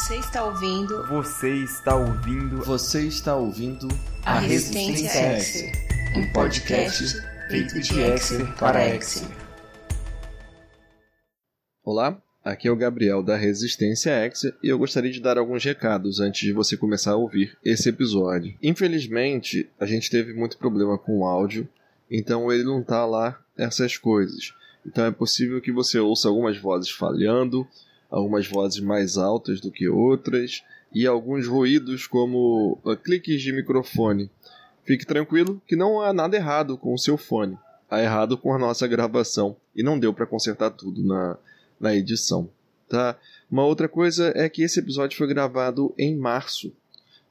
Você está ouvindo. Você está ouvindo. Você está ouvindo. A, a Resistência, Resistência X. Um podcast feito de Exer para Exer. Olá, aqui é o Gabriel da Resistência Exer e eu gostaria de dar alguns recados antes de você começar a ouvir esse episódio. Infelizmente, a gente teve muito problema com o áudio, então ele não tá lá essas coisas. Então é possível que você ouça algumas vozes falhando, algumas vozes mais altas do que outras e alguns ruídos como uh, cliques de microfone. Fique tranquilo que não há nada errado com o seu fone. Há errado com a nossa gravação e não deu para consertar tudo na, na edição. Tá? Uma outra coisa é que esse episódio foi gravado em março,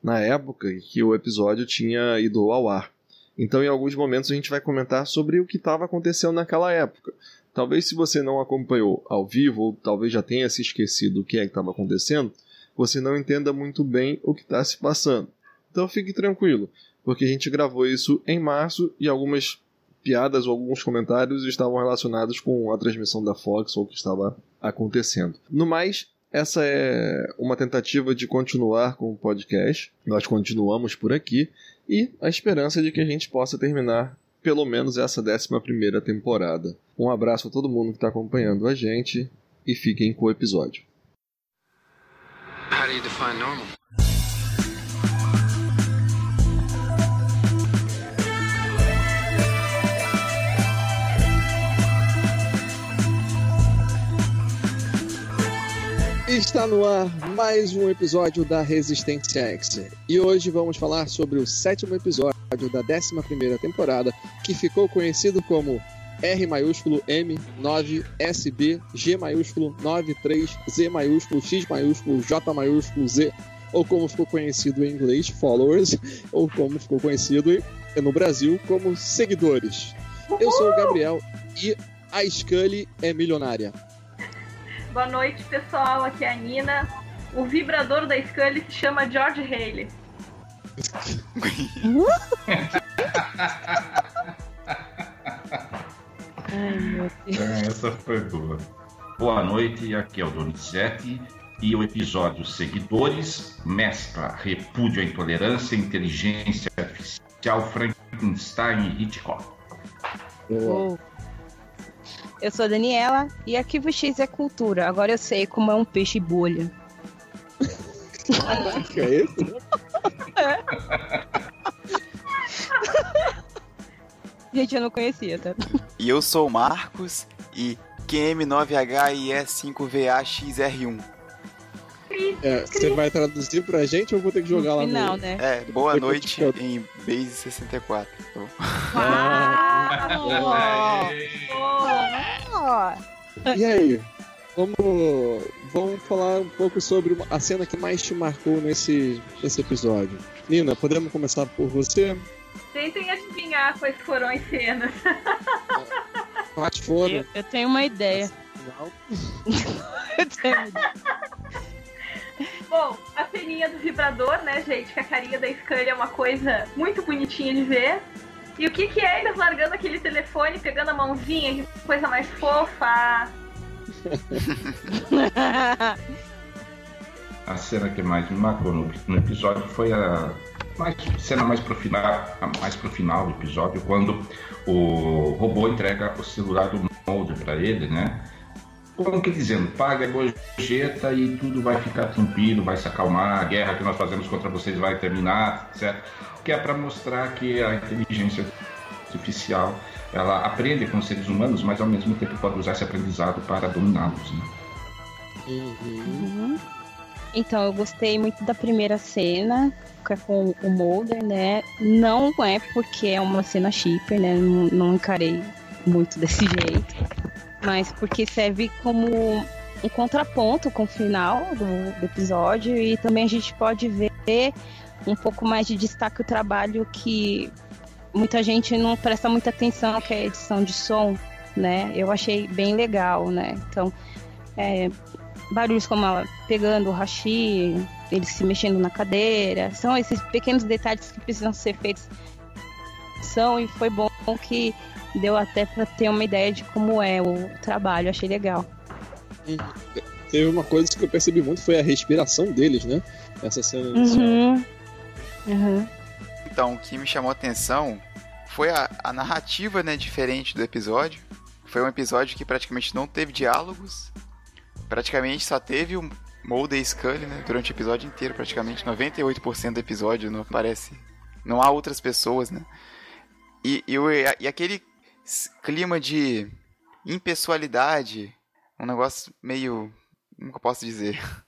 na época em que o episódio tinha ido ao ar. Então, em alguns momentos, a gente vai comentar sobre o que estava acontecendo naquela época. Talvez se você não acompanhou ao vivo, ou talvez já tenha se esquecido o que é que estava acontecendo, você não entenda muito bem o que está se passando. Então fique tranquilo, porque a gente gravou isso em março e algumas piadas ou alguns comentários estavam relacionados com a transmissão da Fox ou o que estava acontecendo. No mais, essa é uma tentativa de continuar com o podcast. Nós continuamos por aqui e a esperança de que a gente possa terminar pelo menos essa 11 primeira temporada. Um abraço a todo mundo que está acompanhando a gente e fiquem com o episódio. How do you define normal? Está no ar mais um episódio da Resistência X. E hoje vamos falar sobre o sétimo episódio da 11 temporada, que ficou conhecido como R maiúsculo M 9 SB G maiúsculo 93 Z maiúsculo X maiúsculo J maiúsculo Z ou como ficou conhecido em inglês followers ou como ficou conhecido no Brasil como seguidores. Eu sou o Gabriel e a Scully é milionária. Boa noite, pessoal. Aqui é a Nina. O vibrador da Scully se chama George Haley. Ai, meu Deus. É, essa foi boa. Boa noite, aqui é o Donizete e o episódio Seguidores mescla repúdio à intolerância, inteligência artificial, Frankenstein e Hitchcock. Oh. Eu sou a Daniela e Arquivo X é cultura. Agora eu sei como é um peixe bolha. Caraca, é isso? É. Gente, eu não conhecia, tá? E eu sou o Marcos e QM9HIE5VAXR1. É, você vai traduzir pra gente ou vou ter que jogar lá final, no... né? É, boa noite em Base 64. Ah, ah. E aí? Vamos, vamos falar um pouco sobre a cena que mais te marcou nesse, nesse episódio. Nina, podemos começar por você? Tentem adivinhar quais foram as cenas. Quais foram? Eu, eu tenho uma ideia. eu tenho uma ideia. Bom, a ceninha do vibrador, né, gente? Que a carinha da Scully é uma coisa muito bonitinha de ver. E o que, que é eles largando aquele telefone, pegando a mãozinha, que coisa mais fofa. A cena que mais me marcou no, no episódio foi a mais, cena mais pro final, mais pro final do episódio, quando o robô entrega o celular do Mulder para ele, né? Como que dizendo, paga a gorjeta e tudo vai ficar tranquilo, vai se acalmar, a guerra que nós fazemos contra vocês vai terminar, certo? Que é para mostrar que a inteligência artificial ela aprende com os seres humanos, mas ao mesmo tempo pode usar esse aprendizado para dominá-los. Né? Uhum. Uhum. Então, eu gostei muito da primeira cena, que é com o Mulder, né? Não é porque é uma cena shipper, né? Não, não encarei muito desse jeito. Mas porque serve como um contraponto com o final do, do episódio e também a gente pode ver um pouco mais de destaque o trabalho que muita gente não presta muita atenção, que é a edição de som, né? Eu achei bem legal, né? Então, é, barulhos como ela pegando o hashi, ele se mexendo na cadeira, são esses pequenos detalhes que precisam ser feitos. São e foi bom que deu até para ter uma ideia de como é o trabalho, achei legal. teve uma coisa que eu percebi muito foi a respiração deles, né? Essa cena inicial. Uhum. Uhum. Então, o que me chamou a atenção foi a, a narrativa, né, diferente do episódio. Foi um episódio que praticamente não teve diálogos. Praticamente só teve o Mulder e Scully, né, durante o episódio inteiro, praticamente 98% do episódio não aparece. Não há outras pessoas, né? E, e, e aquele clima de impessoalidade, um negócio meio. Como eu posso dizer?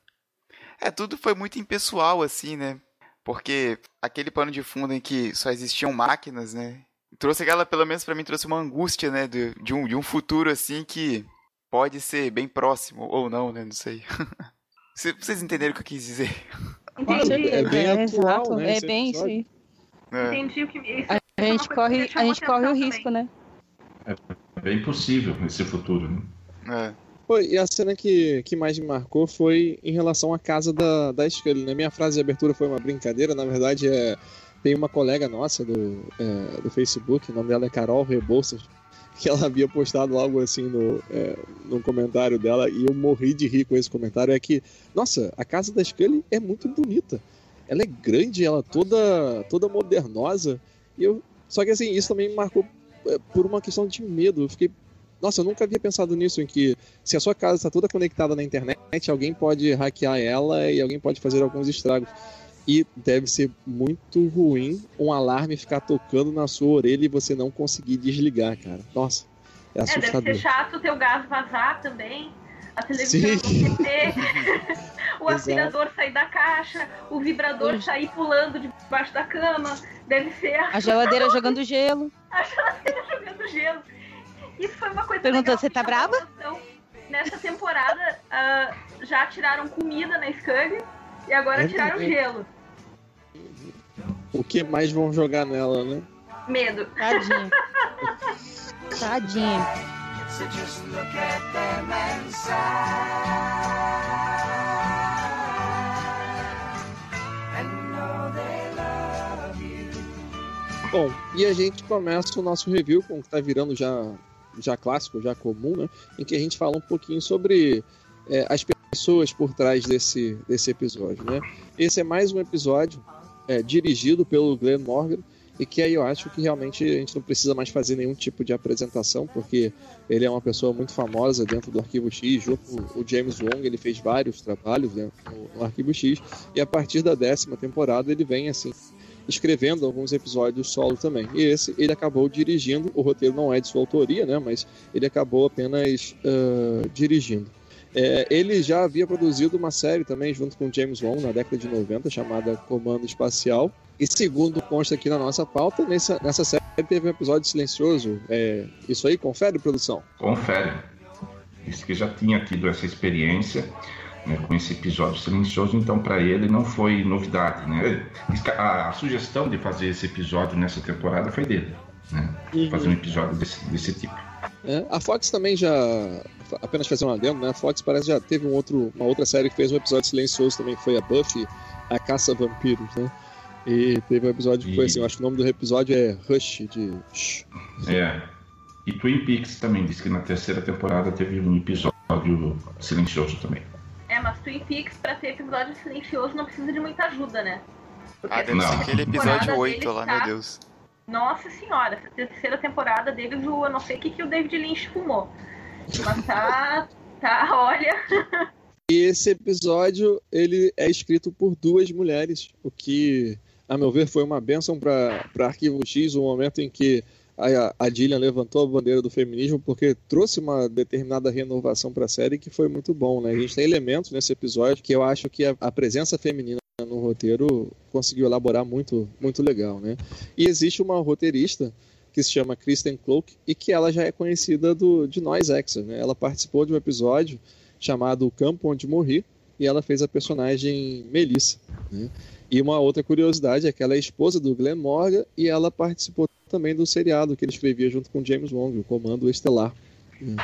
É, tudo foi muito impessoal, assim, né? Porque aquele pano de fundo em que só existiam máquinas, né? Trouxe aquela, pelo menos pra mim, trouxe uma angústia, né? De, de, um, de um futuro, assim, que pode ser bem próximo, ou não, né? Não sei. Cê- Vocês entenderam o que eu quis dizer? Entendi. É bem É, atual, exato. né, É bem isso aí. É. Entendi o que. Isso A é gente corre, a gente corre o risco, né? É bem possível esse futuro, né? É. E a cena que, que mais me marcou foi em relação à casa da, da Scully, né? Minha frase de abertura foi uma brincadeira, na verdade é... Tem uma colega nossa do, é, do Facebook, o nome dela é Carol Rebouças, que ela havia postado algo assim no, é, no comentário dela e eu morri de rir com esse comentário. É que, nossa, a casa da Scully é muito bonita. Ela é grande, ela toda, toda modernosa. E eu, só que assim, isso também me marcou é, por uma questão de medo. Eu fiquei, nossa, eu nunca havia pensado nisso, em que se a sua casa está toda conectada na internet, alguém pode hackear ela e alguém pode fazer alguns estragos. E deve ser muito ruim um alarme ficar tocando na sua orelha e você não conseguir desligar, cara. Nossa, é É, deve assustador. ser chato ter o gás vazar também. A televisão ter. o Exato. aspirador sair da caixa, o vibrador sair pulando debaixo da cama. Deve ser a A geladeira jogando gelo. jogando gelo. Isso foi uma coisa Perguntou, legal "Você tá brava?" Nessa temporada, ah, já tiraram comida na Scully e agora É tiraram gelo. O que mais vão jogar nela, né? Medo. Tadinha. Tadinha. Bom, e a gente começa o nosso review com o que tá virando já, já clássico, já comum, né? Em que a gente fala um pouquinho sobre é, as pessoas por trás desse, desse episódio, né? Esse é mais um episódio é, dirigido pelo Glenn Morgan e que aí eu acho que realmente a gente não precisa mais fazer nenhum tipo de apresentação, porque ele é uma pessoa muito famosa dentro do Arquivo X, junto o James Wong, ele fez vários trabalhos né, no, no Arquivo X, e a partir da décima temporada ele vem assim escrevendo alguns episódios solo também. E esse ele acabou dirigindo, o roteiro não é de sua autoria, né, mas ele acabou apenas ah, dirigindo. É, ele já havia produzido uma série também junto com James Wong na década de 90 chamada Comando Espacial. E segundo consta aqui na nossa pauta, nessa, nessa série teve um episódio silencioso. É, isso aí, confere, produção? Confere. Disse que já tinha tido essa experiência né, com esse episódio silencioso, então para ele não foi novidade. Né? A, a sugestão de fazer esse episódio nessa temporada foi dele. Né? Fazer um episódio desse, desse tipo. É, a Fox também já. Apenas fazer um adendo, né? A Fox parece que já teve um outro, uma outra série que fez um episódio silencioso também, que foi a Buffy, a Caça a Vampiros, né? E teve um episódio que foi assim, eu acho que o nome do episódio é Rush, de. Shh. É. E Twin Peaks também disse que na terceira temporada teve um episódio silencioso também. Mas Twin Peaks, pra ter episódio silencioso, não precisa de muita ajuda, né? Porque Ah, deve aquele episódio 8 dele lá, tá- meu Deus. Nossa senhora, essa terceira temporada deles, o- eu não sei o que, que o David Lynch fumou. Mas tá. tá, olha. E esse episódio ele é escrito por duas mulheres, o que, a meu ver, foi uma benção para Arquivo X, o momento em que a, a levantou a bandeira do feminismo, porque trouxe uma determinada renovação para a série que foi muito bom. Né? A gente tem elementos nesse episódio que eu acho que a, a presença feminina no roteiro conseguiu elaborar muito, muito legal. Né? E existe uma roteirista que se chama Kristen Cloak e que ela já é conhecida do, de nós Exer. Né? Ela participou de um episódio chamado O Campo Onde Morri, e ela fez a personagem Melissa. Né? E uma outra curiosidade é que ela é esposa do Glenn Morgan e ela participou também do seriado que ele escrevia junto com James Wong, o Comando Estelar. né?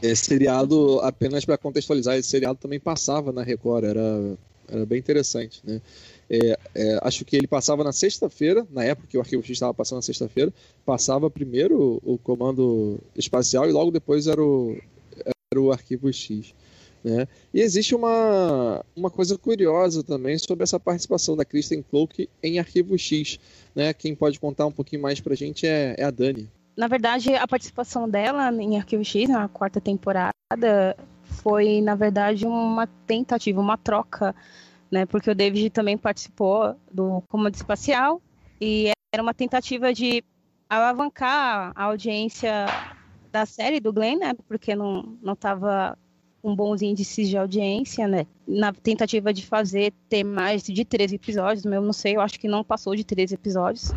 Esse seriado, apenas para contextualizar, esse seriado também passava na Record, era, era bem interessante. Né? É, é, acho que ele passava na sexta-feira, na época que o Arquivo X estava passando na sexta-feira, passava primeiro o, o Comando Espacial e logo depois era o, era o Arquivo X. Né? E existe uma, uma coisa curiosa também sobre essa participação da Kristen Cloak em Arquivo X. Né? Quem pode contar um pouquinho mais pra gente é, é a Dani. Na verdade, a participação dela em Arquivo X, na quarta temporada, foi, na verdade, uma tentativa, uma troca, né? Porque o David também participou do Comando Espacial e era uma tentativa de alavancar a audiência da série do Glenn, né? Porque não, não tava com bons índices de audiência, né? Na tentativa de fazer ter mais de 13 episódios, eu não sei, eu acho que não passou de 13 episódios.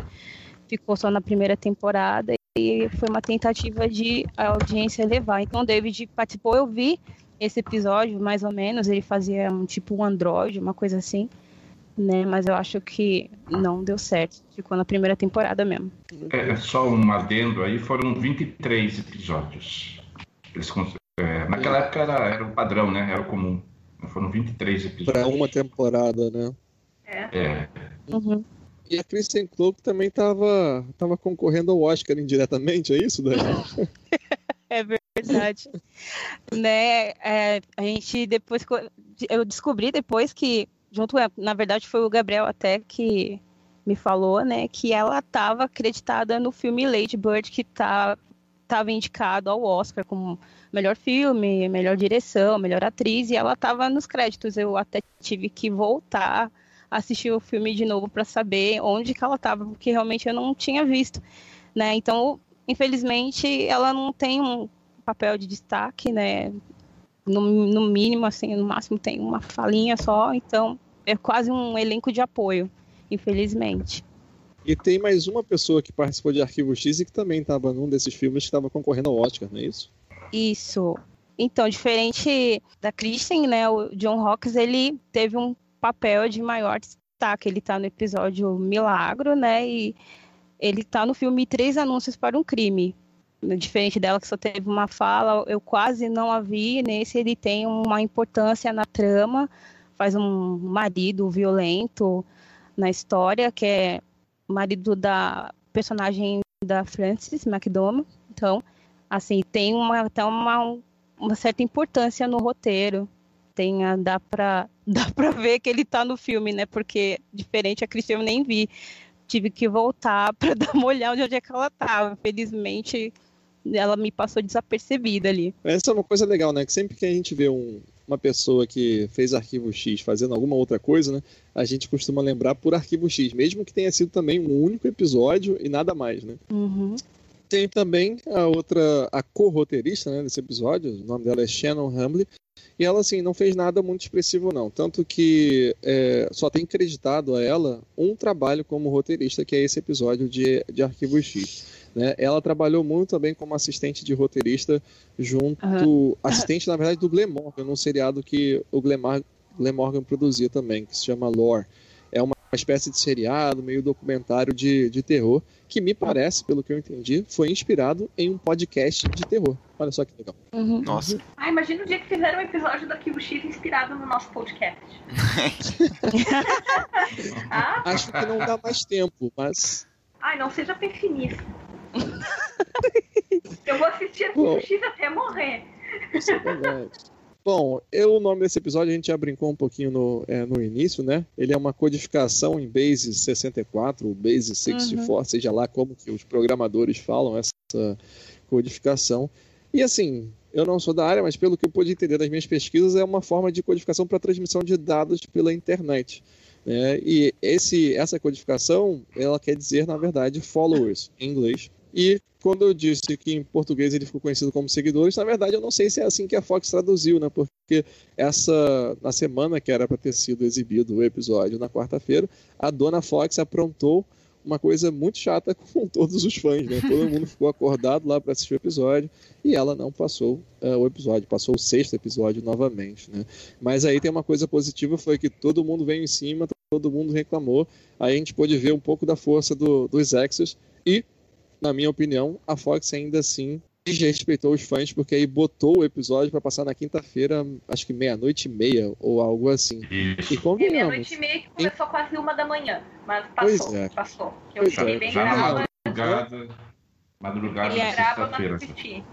Ficou só na primeira temporada e foi uma tentativa de a audiência elevar. Então, David participou, eu vi esse episódio, mais ou menos, ele fazia um tipo um android, uma coisa assim, né? Mas eu acho que não deu certo. Ficou na primeira temporada mesmo. É, só um adendo aí, foram 23 episódios. Eles, é, naquela época era, era o padrão, né? Era o comum. Foram 23 episódios. Para uma temporada, né? É. É. Uhum. E a Kristen Cloak também estava tava concorrendo ao Oscar indiretamente, é isso, Dani? É verdade. né? É, a gente depois. Eu descobri depois que, junto, na verdade, foi o Gabriel até que me falou, né, que ela estava acreditada no filme Lady Bird, que tá, estava indicado ao Oscar como melhor filme, melhor direção, melhor atriz, e ela estava nos créditos. Eu até tive que voltar assistir o filme de novo para saber onde que ela estava, porque realmente eu não tinha visto, né? Então, infelizmente, ela não tem um papel de destaque, né? No, no mínimo, assim, no máximo tem uma falinha só, então é quase um elenco de apoio, infelizmente. E tem mais uma pessoa que participou de Arquivo X e que também estava num desses filmes que estava concorrendo ao Oscar, não é isso? Isso. Então, diferente da Kristen, né, o John Hawkes, ele teve um papel de maior destaque. Ele está no episódio Milagro, né, e ele está no filme Três Anúncios para um Crime. Diferente dela, que só teve uma fala, eu quase não a vi. Nesse, ele tem uma importância na trama, faz um marido violento na história, que é marido da personagem da Frances McDormand. Então, assim, tem uma, até uma, uma certa importância no roteiro. Tem a, dá para dá pra ver que ele tá no filme, né? Porque diferente a Cristiane eu nem vi tive que voltar para dar uma olhada onde é que ela estava. Infelizmente, ela me passou desapercebida ali. Essa é uma coisa legal, né? Que sempre que a gente vê um, uma pessoa que fez arquivo X fazendo alguma outra coisa, né? A gente costuma lembrar por arquivo X, mesmo que tenha sido também um único episódio e nada mais, né? Uhum. Tem também a outra, a co-roteirista né, desse episódio, o nome dela é Shannon Hamley, e ela, assim, não fez nada muito expressivo, não. Tanto que é, só tem creditado a ela um trabalho como roteirista, que é esse episódio de, de Arquivo X. Né? Ela trabalhou muito também como assistente de roteirista junto... Uhum. Assistente, na verdade, do Glenn Morgan, num seriado que o Glenn, Mar Glenn Morgan produzia também, que se chama Lore. É uma espécie de seriado, meio documentário de, de terror, que me parece, pelo que eu entendi, foi inspirado em um podcast de terror. Olha só que legal. Uhum. Nossa. Ah, imagina o dia que fizeram um episódio do Arquivo X inspirado no nosso podcast. ah? Acho que não dá mais tempo, mas. Ai, não seja pessimista. Eu vou assistir Bom, X até morrer. Isso é verdade. Bom, eu, o nome desse episódio a gente já brincou um pouquinho no, é, no início, né? Ele é uma codificação em Base 64, ou Base 64, uhum. seja lá como que os programadores falam essa codificação. E assim, eu não sou da área, mas pelo que eu pude entender das minhas pesquisas, é uma forma de codificação para transmissão de dados pela internet. Né? E esse, essa codificação, ela quer dizer, na verdade, followers, em inglês. E quando eu disse que em português ele ficou conhecido como seguidores, na verdade eu não sei se é assim que a Fox traduziu, né? Porque essa na semana que era para ter sido exibido o episódio na quarta-feira, a dona Fox aprontou uma coisa muito chata com todos os fãs, né? Todo mundo ficou acordado lá para assistir o episódio e ela não passou uh, o episódio, passou o sexto episódio novamente, né? Mas aí tem uma coisa positiva foi que todo mundo veio em cima, todo mundo reclamou, aí a gente pôde ver um pouco da força do, dos Exos e na minha opinião, a Fox ainda assim desrespeitou os fãs, porque aí botou o episódio para passar na quinta-feira, acho que meia-noite e meia, ou algo assim. Isso. E convenhamos. É meia-noite e meia que começou e... quase uma da manhã, mas passou, é. passou. Eu pois cheguei é. bem Já grava. madrugada, madrugada de grava sexta-feira.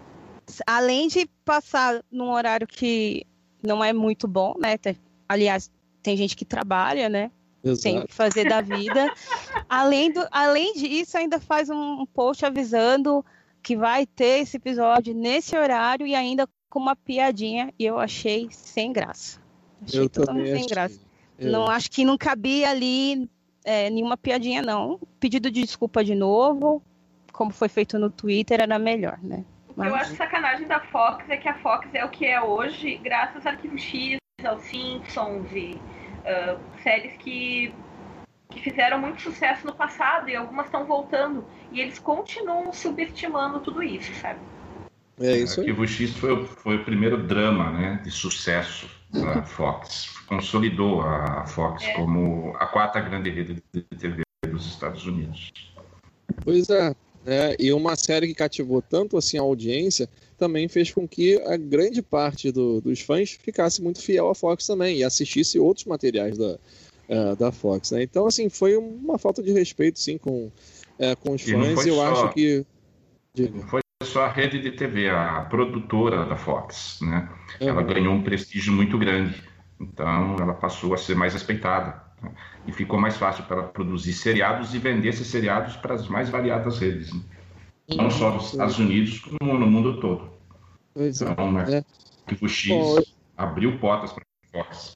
Além de passar num horário que não é muito bom, né? Aliás, tem gente que trabalha, né? Exato. Tem que fazer da vida. além, do, além disso, ainda faz um post avisando que vai ter esse episódio nesse horário e ainda com uma piadinha. E eu achei sem graça. Achei eu totalmente sem graça. Eu... Não acho que não cabia ali é, nenhuma piadinha, não. Pedido de desculpa de novo, como foi feito no Twitter, era melhor, né? Mas... Eu acho sacanagem da Fox é que a Fox é o que é hoje, graças ao Arquivo X, aos Simpsons e uh, séries que, que fizeram muito sucesso no passado e algumas estão voltando. E eles continuam subestimando tudo isso, sabe? É isso aí. Arquivo X foi, foi o primeiro drama né, de sucesso da Fox. Consolidou a Fox é. como a quarta grande rede de TV dos Estados Unidos. Pois é, né? E uma série que cativou tanto assim a audiência também fez com que a grande parte do, dos fãs ficasse muito fiel à Fox também e assistisse outros materiais da, uh, da Fox. Né? Então, assim, foi uma falta de respeito, sim, com, uh, com os fãs. E eu só, acho que. Diga. Não foi só a rede de TV, a produtora da Fox. Né? Uhum. Ela ganhou um prestígio muito grande. Então, ela passou a ser mais respeitada e ficou mais fácil para produzir seriados e vender esses seriados para as mais variadas redes, né? não só nos Estados Unidos, como no mundo todo. Pois é. então, né, o X Bom, abriu portas para a Fox.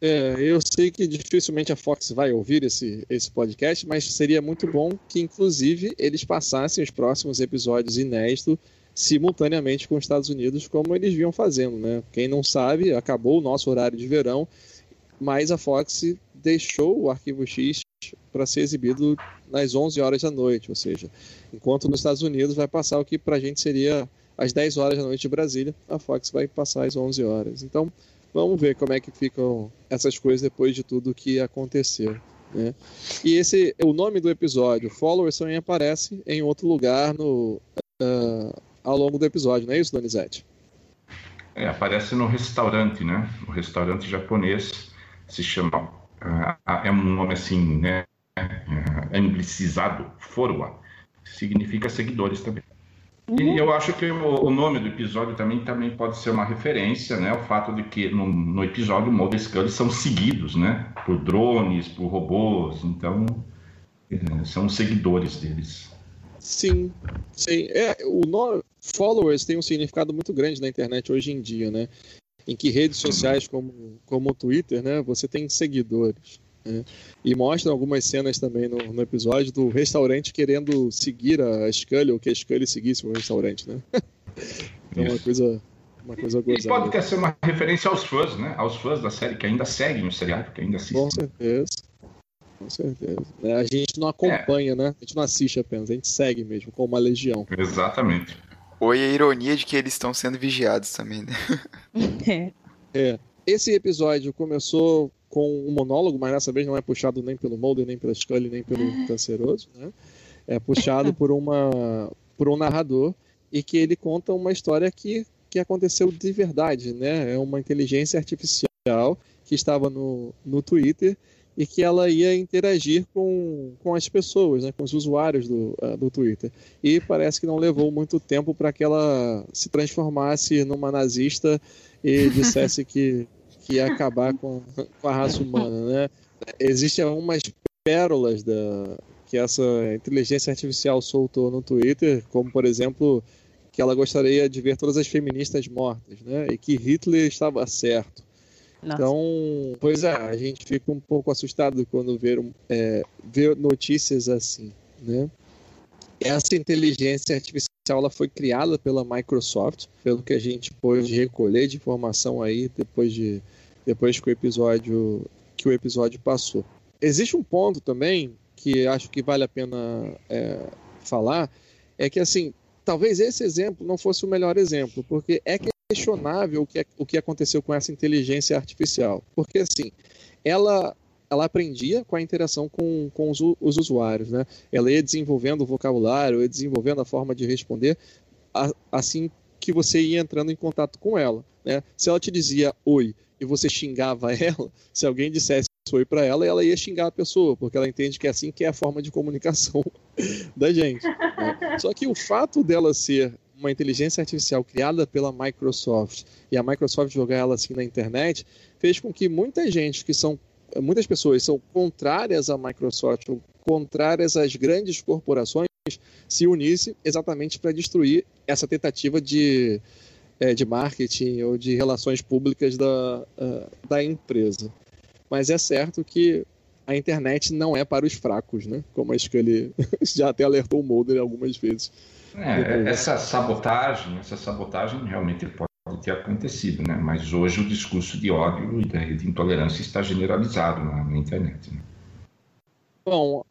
É, eu sei que dificilmente a Fox vai ouvir esse, esse podcast, mas seria muito bom que, inclusive, eles passassem os próximos episódios inéditos simultaneamente com os Estados Unidos, como eles vinham fazendo, né? Quem não sabe, acabou o nosso horário de verão, mas a Fox deixou o Arquivo X para ser exibido nas 11 horas da noite, ou seja, enquanto nos Estados Unidos vai passar o que para a gente seria às 10 horas da noite de Brasília, a Fox vai passar às 11 horas. Então, vamos ver como é que ficam essas coisas depois de tudo que aconteceu. Né? E esse, o nome do episódio, Followers, também aparece em outro lugar no, uh, ao longo do episódio, não é isso, Donizete? É, aparece no restaurante, né? O restaurante japonês se chama, é um nome assim, né, uh, anglicizado, Forwa, significa seguidores também. Uhum. E eu acho que o, o, nome do episódio também, também pode ser uma referência, né, ao fato de que no, no episódio Mulder e Scully são seguidos, né, por drones, por robôs, então uh, são seguidores deles. Sim, sim. É, o nome followers tem um significado muito grande na internet hoje em dia, né? Em que redes sociais como, como o Twitter, né, você tem seguidores. Né? E mostra algumas cenas também no, no, episódio do restaurante querendo seguir a Scully, ou que a Scully seguisse o restaurante, né? então, é uma coisa, uma coisa gozada. E pode até ser uma referência aos fãs, né? Aos fãs da série que ainda seguem o seriado, que ainda assistem. Com certeza. Com certeza. É, a gente não acompanha, é. né? A gente não assiste apenas, a gente segue mesmo, como uma legião. Exatamente. Oi, a ironia de que eles estão sendo vigiados também, né? É. é. Esse episódio começou com um monólogo, mas dessa vez não é puxado nem pelo Mulder, nem pela Scully, nem pelo Canceroso, né? É puxado por, uma, por um narrador e que ele conta uma história que, que aconteceu de verdade, né? É uma inteligência artificial que estava no, no Twitter e que ela ia interagir com, com as pessoas, né, com os usuários do, uh, do Twitter. E parece que não levou muito tempo para que ela se transformasse numa nazista e dissesse que, que ia acabar com, com a raça humana. Né? Existem algumas pérolas da, que essa inteligência artificial soltou no Twitter, como por exemplo que ela gostaria de ver todas as feministas mortas, né? E que Hitler estava certo. Nossa. Então, pois é, a gente fica um pouco assustado quando vê, é, vê notícias assim, né? Essa inteligência artificial ela foi criada pela Microsoft, pelo que a gente pôde recolher de informação aí depois de depois que o episódio que o episódio passou. Existe um ponto também que acho que vale a pena é, falar, é que assim, talvez esse exemplo não fosse o melhor exemplo, porque é que questionável o que, o que aconteceu com essa inteligência artificial. Porque, assim, ela, ela aprendia com a interação com, com os, os usuários, né? Ela ia desenvolvendo o vocabulário, ia desenvolvendo a forma de responder, a, assim que você ia entrando em contato com ela, né? Se ela te dizia oi e você xingava ela, se alguém dissesse oi para ela, ela ia xingar a pessoa, porque ela entende que é assim que é a forma de comunicação da gente. Né? Só que o fato dela ser uma inteligência artificial criada pela Microsoft e a Microsoft jogar ela assim na internet fez com que muita gente que são muitas pessoas são contrárias à Microsoft ou contrárias às grandes corporações se unisse exatamente para destruir essa tentativa de, é, de marketing ou de relações públicas da, uh, da empresa. Mas é certo que a internet não é para os fracos, né? Como acho que ele já até alertou o Mulder algumas vezes. É, essa sabotagem, essa sabotagem realmente pode ter acontecido, né? Mas hoje o discurso de ódio e de intolerância está generalizado na, na internet. Né? Bom,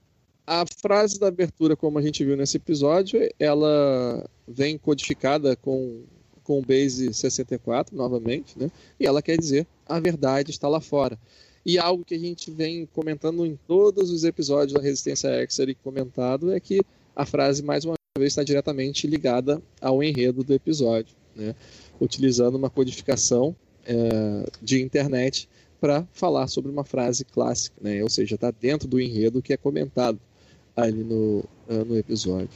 a frase da abertura, como a gente viu nesse episódio, ela vem codificada com com o base 64 novamente, né? E ela quer dizer a verdade está lá fora. E algo que a gente vem comentando em todos os episódios da Resistência Exer e comentado é que a frase, mais uma vez, está diretamente ligada ao enredo do episódio, né? utilizando uma codificação é, de internet para falar sobre uma frase clássica, né? ou seja, está dentro do enredo que é comentado ali no, uh, no episódio.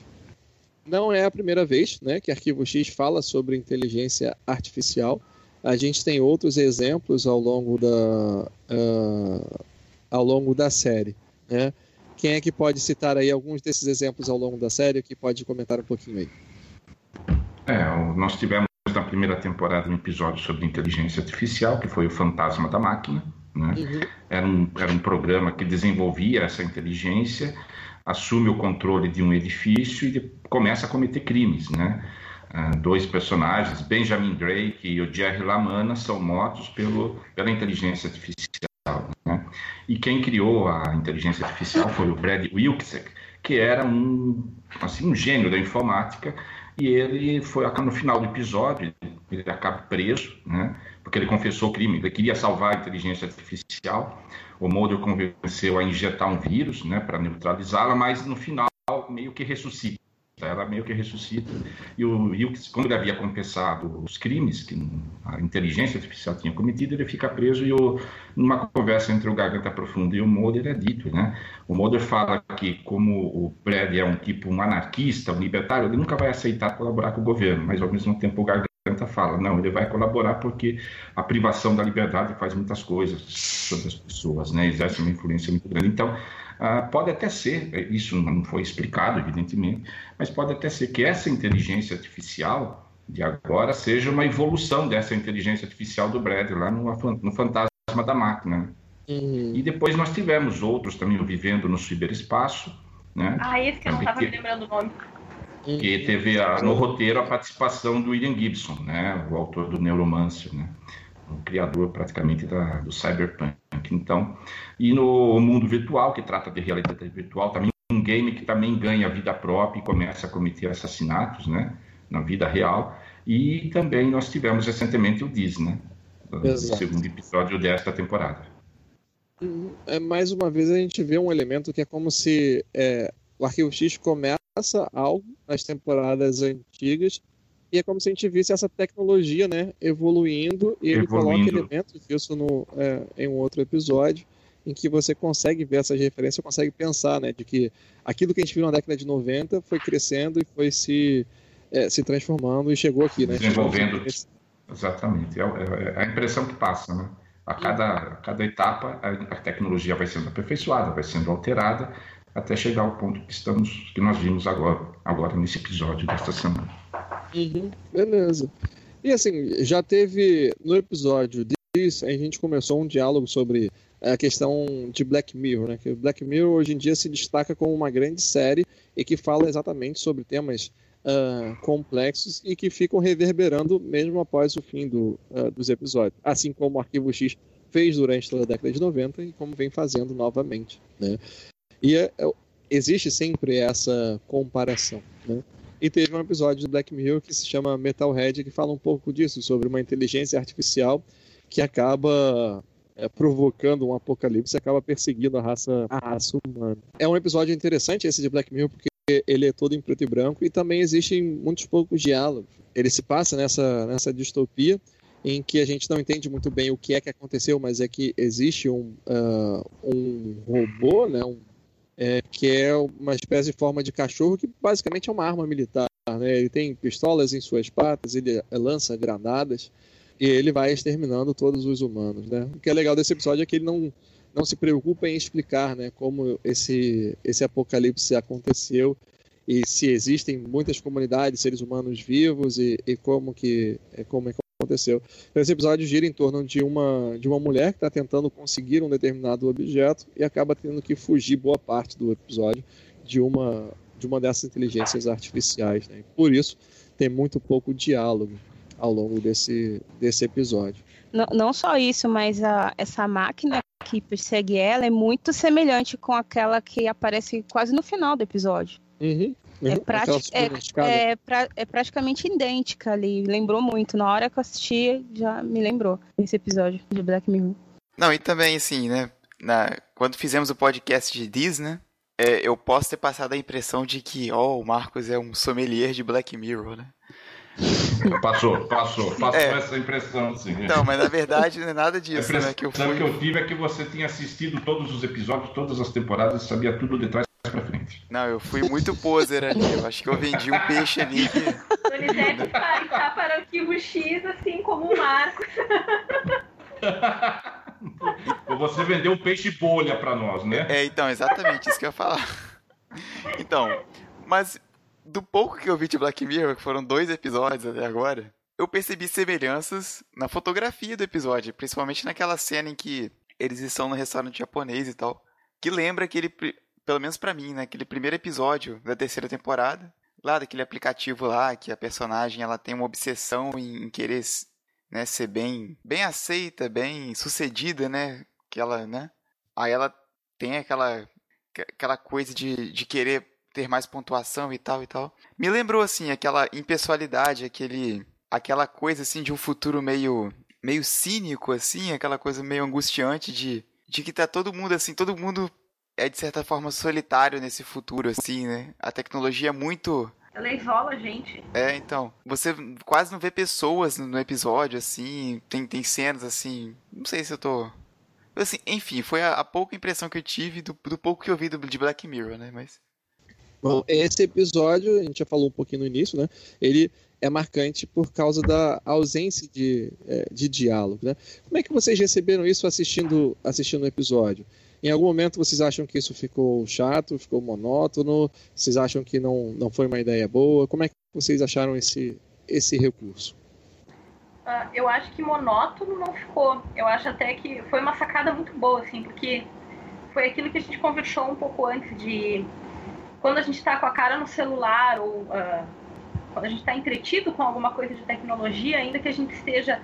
Não é a primeira vez né, que Arquivo X fala sobre inteligência artificial. A gente tem outros exemplos ao longo da, uh, ao longo da série. Né? Quem é que pode citar aí alguns desses exemplos ao longo da série que pode comentar um pouquinho aí? É, nós tivemos na primeira temporada um episódio sobre inteligência artificial, que foi o Fantasma da Máquina. Né? Uhum. Era, um, era um programa que desenvolvia essa inteligência, assume o controle de um edifício e começa a cometer crimes. Né? Uh, dois personagens, Benjamin Drake e o Jerry LaManna, são mortos pelo, pela inteligência artificial. Né? E quem criou a inteligência artificial foi o Brad Wilczek, que era um, assim, um gênio da informática, e ele foi no final do episódio, ele acaba preso, né? porque ele confessou o crime, ele queria salvar a inteligência artificial, o Mulder convenceu a injetar um vírus né, para neutralizá-la, mas no final meio que ressuscita ela meio que ressuscita. E o Wilkes, quando ele havia confessado os crimes que a inteligência artificial tinha cometido, ele fica preso e o, numa conversa entre o Garganta Profunda e o Mulder é dito, né? O Mulder fala que como o Brad é um tipo um anarquista, um libertário, ele nunca vai aceitar colaborar com o governo, mas ao mesmo tempo o Garganta fala, não, ele vai colaborar porque a privação da liberdade faz muitas coisas sobre as pessoas, né? Exerce uma influência muito grande. Então, ah, pode até ser, isso não foi explicado, evidentemente, mas pode até ser que essa inteligência artificial de agora seja uma evolução dessa inteligência artificial do Brad lá no, no Fantasma da Máquina. Uhum. E depois nós tivemos outros também vivendo no ciberespaço. Né? Ah, esse que eu não estava me lembrando o nome. Que teve a, no roteiro a participação do William Gibson, né? o autor do Neuromancer. Né? O criador praticamente da, do cyberpunk. Então, e no mundo virtual, que trata de realidade virtual, também um game que também ganha vida própria e começa a cometer assassinatos, né, na vida real. E também nós tivemos recentemente o Disney, né, segundo episódio desta temporada. É, mais uma vez a gente vê um elemento que é como se é, o Arquivo X começa algo nas temporadas antigas e é como se a gente visse essa tecnologia né, evoluindo e ele evoluindo. coloca elementos disso no, é, em um outro episódio em que você consegue ver essas referências, consegue pensar né, de que aquilo que a gente viu na década de 90 foi crescendo e foi se, é, se transformando e chegou aqui. Né? Desenvolvendo. Exatamente. É, é, é, a impressão que passa. Né? A cada, a cada etapa a tecnologia vai sendo aperfeiçoada, vai sendo alterada até chegar ao ponto que estamos, que nós vimos agora, agora nesse episódio desta semana. Uhum, beleza. E assim, já teve no episódio disso, a gente começou um diálogo sobre a questão de Black Mirror, né? Que Black Mirror hoje em dia se destaca como uma grande série e que fala exatamente sobre temas uh, complexos e que ficam reverberando mesmo após o fim do, uh, dos episódios. Assim como o Arquivo X fez durante toda a década de 90 e como vem fazendo novamente, né? E é, é, existe sempre essa comparação, né? E teve um episódio do Black Mirror que se chama Metalhead, que fala um pouco disso, sobre uma inteligência artificial que acaba é, provocando um apocalipse acaba perseguindo a raça, a raça humana. É um episódio interessante esse de Black Mirror, porque ele é todo em preto e branco e também existem muitos poucos diálogos. Ele se passa nessa, nessa distopia em que a gente não entende muito bem o que é que aconteceu, mas é que existe um, uh, um robô, né, um é, que é uma espécie de forma de cachorro que basicamente é uma arma militar. né? Ele tem pistolas em suas patas, ele lança granadas e ele vai exterminando todos os humanos, né? O que é legal desse episódio é que ele não, não se preocupa em explicar, né, como esse, esse apocalipse aconteceu e se existem muitas comunidades, seres humanos vivos e, e como que como é aconteceu. Então, esse episódio gira em torno de uma de uma mulher que está tentando conseguir um determinado objeto e acaba tendo que fugir boa parte do episódio de uma de uma dessas inteligências artificiais. Né? Por isso tem muito pouco diálogo ao longo desse desse episódio. Não, não só isso, mas a, essa máquina que persegue ela é muito semelhante com aquela que aparece quase no final do episódio. Uhum. É, prati é, é, pra, é, praticamente idêntica ali. Lembrou muito. Na hora que eu assisti, já me lembrou esse episódio de Black Mirror. Não, e também, assim, né? Na, quando fizemos o podcast de Disney, é, eu posso ter passado a impressão de que, ó, oh, o Marcos é um sommelier de Black Mirror, né? Passou, passou, passou é. essa impressão, sim. Não, mas na verdade não é nada disso, né? Que eu fui... que eu tive é que você tinha assistido todos os episódios, todas as temporadas e sabia tudo de trás pra frente. Não, eu fui muito poser ali. Eu acho que eu vendi um peixe ali. Donizete está para o arquivo X, assim como o Marcos. Você vendeu um peixe bolha para nós, né? É, então, exatamente isso que eu ia falar. Então, mas do pouco que eu vi de Black Mirror, que foram dois episódios até agora, eu percebi semelhanças na fotografia do episódio, principalmente naquela cena em que eles estão no restaurante japonês e tal, que lembra aquele, pelo menos para mim, né, aquele primeiro episódio da terceira temporada, lá daquele aplicativo lá que a personagem ela tem uma obsessão em, querer né, ser bem, bem aceita, bem sucedida, né, que ela, né, aí ela tem aquela aquela coisa de, de querer ter mais pontuação e tal e tal. Me lembrou assim aquela impessoalidade, aquele aquela coisa assim de um futuro meio meio cínico assim, aquela coisa meio angustiante de de que tá todo mundo assim, todo mundo é de certa forma solitário nesse futuro assim, né? A tecnologia é muito ela isola a gente. É, então. Você quase não vê pessoas no episódio, assim. Tem, tem cenas, assim. Não sei se eu tô. Assim, enfim, foi a, a pouca impressão que eu tive do, do pouco que eu vi do, de Black Mirror, né? Mas. Bom, esse episódio, a gente já falou um pouquinho no início, né? Ele é marcante por causa da ausência de, é, de diálogo, né? Como é que vocês receberam isso assistindo, assistindo o episódio? Em algum momento vocês acham que isso ficou chato, ficou monótono? Vocês acham que não, não foi uma ideia boa? Como é que vocês acharam esse, esse recurso? Uh, eu acho que monótono não ficou. Eu acho até que foi uma sacada muito boa, assim, porque foi aquilo que a gente conversou um pouco antes de quando a gente está com a cara no celular ou uh, quando a gente está entretido com alguma coisa de tecnologia, ainda que a gente esteja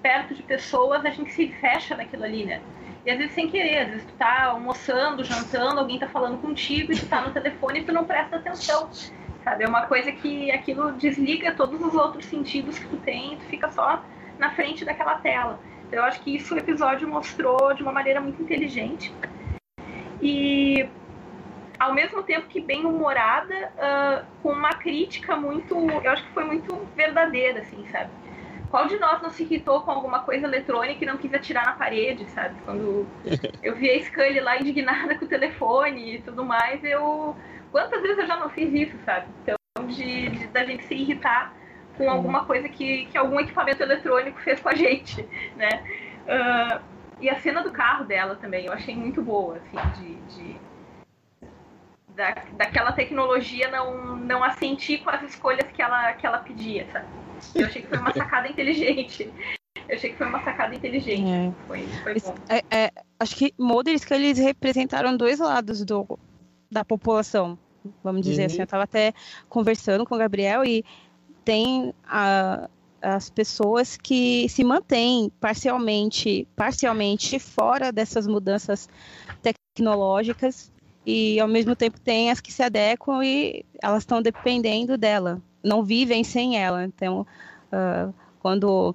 perto de pessoas, a gente se fecha naquilo ali, né? E às vezes sem querer, às vezes tu tá almoçando, jantando, alguém tá falando contigo e tu tá no telefone e tu não presta atenção. Sabe? É uma coisa que aquilo desliga todos os outros sentidos que tu tem e tu fica só na frente daquela tela. Então, eu acho que isso o episódio mostrou de uma maneira muito inteligente. E ao mesmo tempo que bem humorada, uh, com uma crítica muito, eu acho que foi muito verdadeira, assim, sabe? Qual de nós não se irritou com alguma coisa eletrônica e não quis atirar na parede, sabe? Quando eu vi a Scully lá indignada com o telefone e tudo mais, eu. Quantas vezes eu já não fiz isso, sabe? Então, de, de da gente se irritar com alguma coisa que, que algum equipamento eletrônico fez com a gente, né? Uh, e a cena do carro dela também, eu achei muito boa, assim, de, de da, daquela tecnologia não, não assentir com as escolhas que ela, que ela pedia, sabe? Eu achei que foi uma sacada inteligente. Eu achei que foi uma sacada inteligente. É. Foi, foi bom. É, é, acho que models que eles representaram dois lados do, da população, vamos dizer uhum. assim. Eu estava até conversando com o Gabriel e tem a, as pessoas que se mantêm parcialmente, parcialmente fora dessas mudanças tecnológicas e ao mesmo tempo tem as que se adequam e elas estão dependendo dela, não vivem sem ela. Então, uh, quando,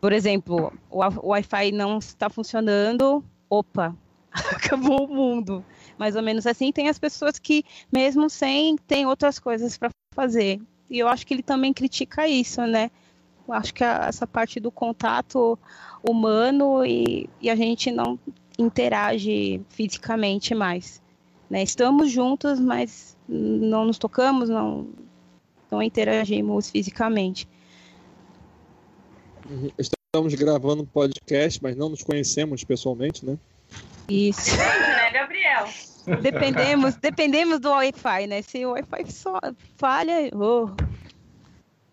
por exemplo, o Wi-Fi não está funcionando, opa, acabou o mundo. Mais ou menos assim, tem as pessoas que, mesmo sem, tem outras coisas para fazer. E eu acho que ele também critica isso, né? Eu acho que a, essa parte do contato humano e, e a gente não interage fisicamente mais. Né? Estamos juntos, mas não nos tocamos, não não interagimos fisicamente. Uhum. Estamos gravando um podcast, mas não nos conhecemos pessoalmente, né? Isso. né, Gabriel? Dependemos, dependemos do Wi-Fi, né? Se o Wi-Fi só falha, oh.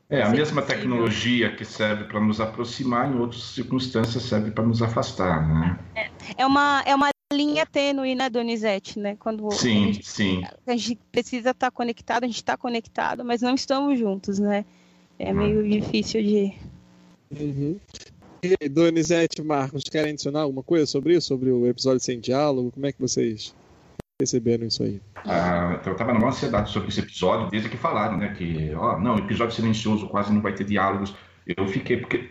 É, a mesma tecnologia que serve para nos aproximar, em outras circunstâncias serve para nos afastar, né? é uma é uma linha tênue, né, Donizete, né? Quando a Sim, gente, sim. a gente precisa estar conectado, a gente está conectado, mas não estamos juntos, né? É meio difícil de. Uhum. E Donizete e Marcos, querem adicionar alguma coisa sobre isso? Sobre o episódio sem diálogo? Como é que vocês perceberam isso aí? Ah, então eu estava numa ansiedade sobre esse episódio desde que falaram, né? Que, ó, não, episódio silencioso, quase não vai ter diálogos. Eu fiquei, porque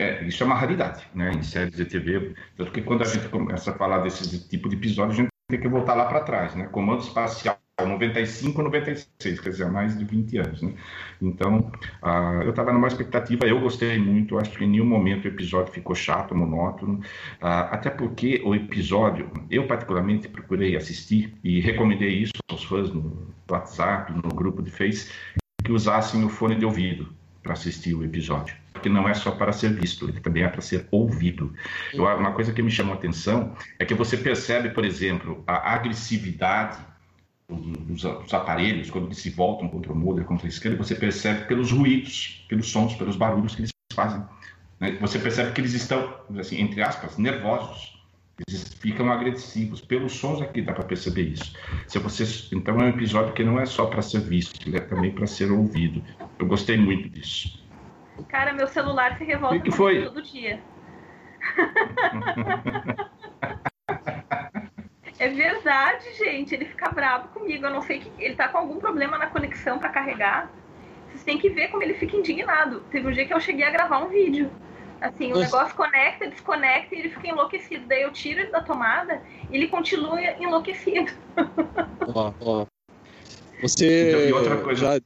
é, isso é uma raridade, né? Em séries de TV. Tanto que quando a gente começa a falar desse tipo de episódio, a gente tem que voltar lá para trás, né? Comando Espacial 95, 96, quer dizer, há mais de 20 anos, né? Então, ah, eu estava numa expectativa, eu gostei muito, acho que em nenhum momento o episódio ficou chato, monótono, ah, até porque o episódio, eu particularmente procurei assistir e recomendei isso aos fãs no WhatsApp, no grupo de Face, que usassem o fone de ouvido para assistir o episódio. Porque não é só para ser visto, ele também é para ser ouvido. Eu, uma coisa que me chamou a atenção é que você percebe, por exemplo, a agressividade dos, dos aparelhos, quando eles se voltam contra o Mulder, contra a esquerda, você percebe pelos ruídos, pelos sons, pelos barulhos que eles fazem. né? Você percebe que eles estão, assim, entre aspas, nervosos. Eles ficam agressivos. Pelos sons aqui dá para perceber isso. Se você, então é um episódio que não é só para ser visto, ele é também para ser ouvido. Eu gostei muito disso. Cara, meu celular se revolta que comigo foi? todo dia. É verdade, gente. Ele fica bravo comigo. Eu não sei que ele tá com algum problema na conexão para carregar. Vocês têm que ver como ele fica indignado. Teve um dia que eu cheguei a gravar um vídeo. Assim, o Nossa. negócio conecta, desconecta e ele fica enlouquecido. Daí eu tiro ele da tomada e ele continua enlouquecido. Ó, ó. Você Então, e outra coisa- já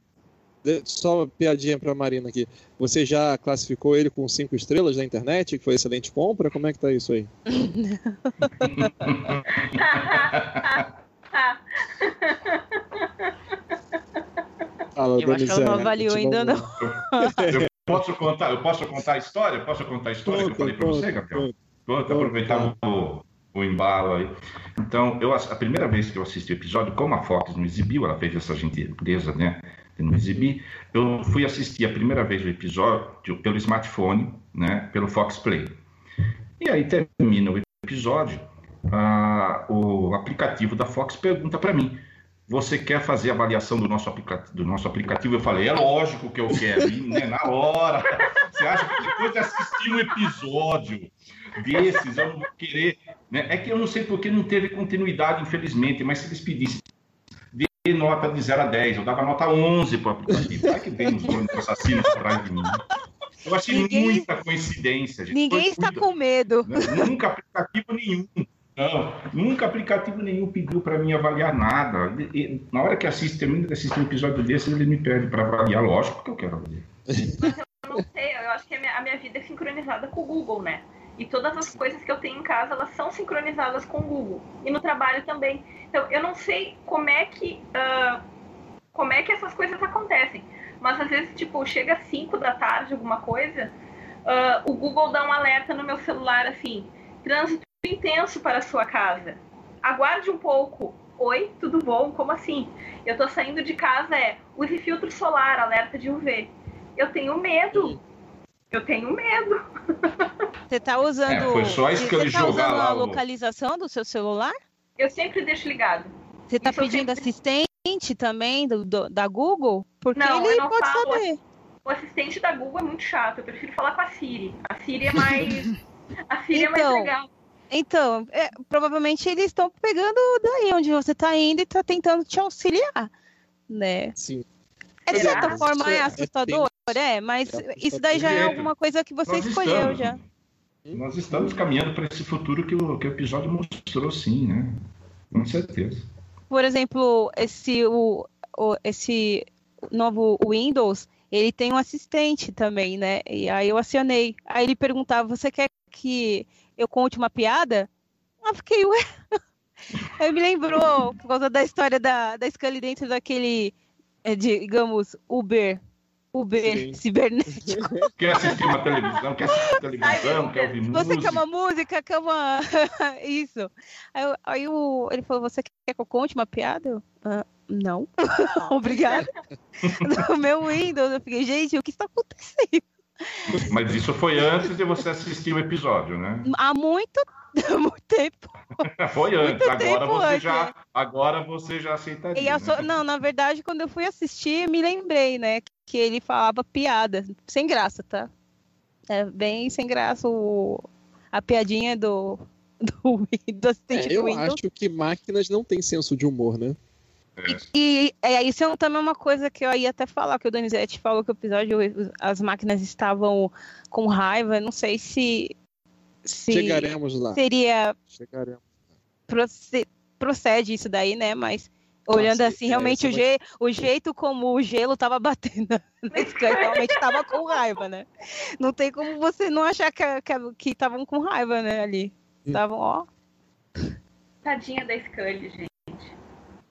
só uma piadinha pra Marina aqui. Você já classificou ele com cinco estrelas na internet? Que foi excelente compra? Como é que tá isso aí? Fala, Eu acho que ela não avaliou ainda, lá. Eu posso contar, eu posso contar a história? Posso contar a história que eu Conta, falei para você, conta, Gabriel? conta. Pronto, aproveitar o, o embalo aí. Então, eu, a primeira vez que eu assisti o episódio, como a Fox não exibiu, ela fez essa gentileza, né? De não exibir, eu fui assistir a primeira vez o episódio pelo smartphone, né? Pelo Fox Play. E aí termina o episódio, ah, o aplicativo da Fox pergunta para mim: você quer fazer avaliação do nosso, do nosso aplicativo? Eu falei: é lógico que eu quero, e, né, na hora. Você acha que depois de assistir um episódio desses, eu não vou querer. Né? É que eu não sei porque não teve continuidade, infelizmente, mas se eles pedissem nota de 0 a 10, eu dava nota 11 para o aplicativo. Vai que vem os donos assassinos atrás de mim. Eu achei Ninguém- muita coincidência. gente. Ninguém está com medo. Né? Nunca aplicativo nenhum. Não, nunca aplicativo nenhum pediu para mim avaliar nada. E- e na hora que assisto, termino de assistir um episódio desse, ele me pede para avaliar, lógico que eu quero avaliar. Eu não sei, eu acho que a minha, a minha vida é sincronizada com o Google, né? E todas as coisas que eu tenho em casa, elas são sincronizadas com o Google. E no trabalho também. Então, eu não sei como é que, ah, como é que essas coisas acontecem. Mas às vezes, tipo, chega às 5 da tarde, alguma coisa, ah, o Google dá um alerta no meu celular, assim, trânsito intenso para sua casa. Aguarde um pouco. Oi, tudo bom? Como assim? Eu tô saindo de casa, é, use filtro solar, alerta de UV. Eu tenho medo. Eu tenho medo. Você tá usando. É, foi só isso que você ele tá jogar lá a localização do seu celular? Eu sempre deixo ligado. Você tá Isso eu pedindo sempre- assistente também do, do- da Google? Porque Não, ele eu não pode falo saber. O assistente da Google é muito chato. Eu prefiro falar com a Siri. A Siri é mais. A Siri é mais Então, legal. Então, é, provavelmente eles estão pegando daí onde você tá indo e tá tentando te auxiliar, né? Sim. É, de certa forma é É assustador, é, mas É isso daí já é alguma coisa que você Nós escolheu estamos, já. Nós estamos caminhando para esse futuro que o, que o episódio mostrou, sim, né? Com certeza. Por exemplo, esse, o, o- esse novo Windows, ele tem um assistente também, né? E aí eu acionei. Aí ele perguntava, você quer que eu conte uma piada? Eu fiquei, ué. Aí me lembrou, por causa da história da, da Scully dentro daquele é, digamos, Uber. Uber Sim. cibernético. Quer assistir uma televisão, quer assistir televisão, quer ouvir música. Você quer uma música, quer uma. Isso. Aí, aí o, ele falou: Você quer que eu conte uma piada? Eu, "Ah, não. Obrigada. No meu Windows, eu fiquei: Gente, o que está acontecendo? Mas isso foi antes de você assistir o episódio, né? Há muito, muito tempo. Foi antes. Agora tempo você antes. já, agora você já aceitaria. E eu né? só- não, na verdade, quando eu fui assistir, me lembrei, né? Que ele falava piada. Sem graça, tá? É bem sem graça o, a piadinha do, do, Win- do assistente É, eu Windows. acho que máquinas não têm senso de humor, né? E é, isso é um- também uma coisa que eu ia até falar, que o Donizete falou que o episódio, as máquinas estavam com raiva. Não sei se, se Chegaremos lá. seria Chegaremos. proce- procede isso daí, né? Mas olhando Nossa, assim, é, realmente o, essa je- o jeito como o gelo tava batendo na Sky, realmente tava com raiva, né? Não tem como você não achar que estavam com raiva, né, ali. Estavam, ó, Tadinha da Scully, gente.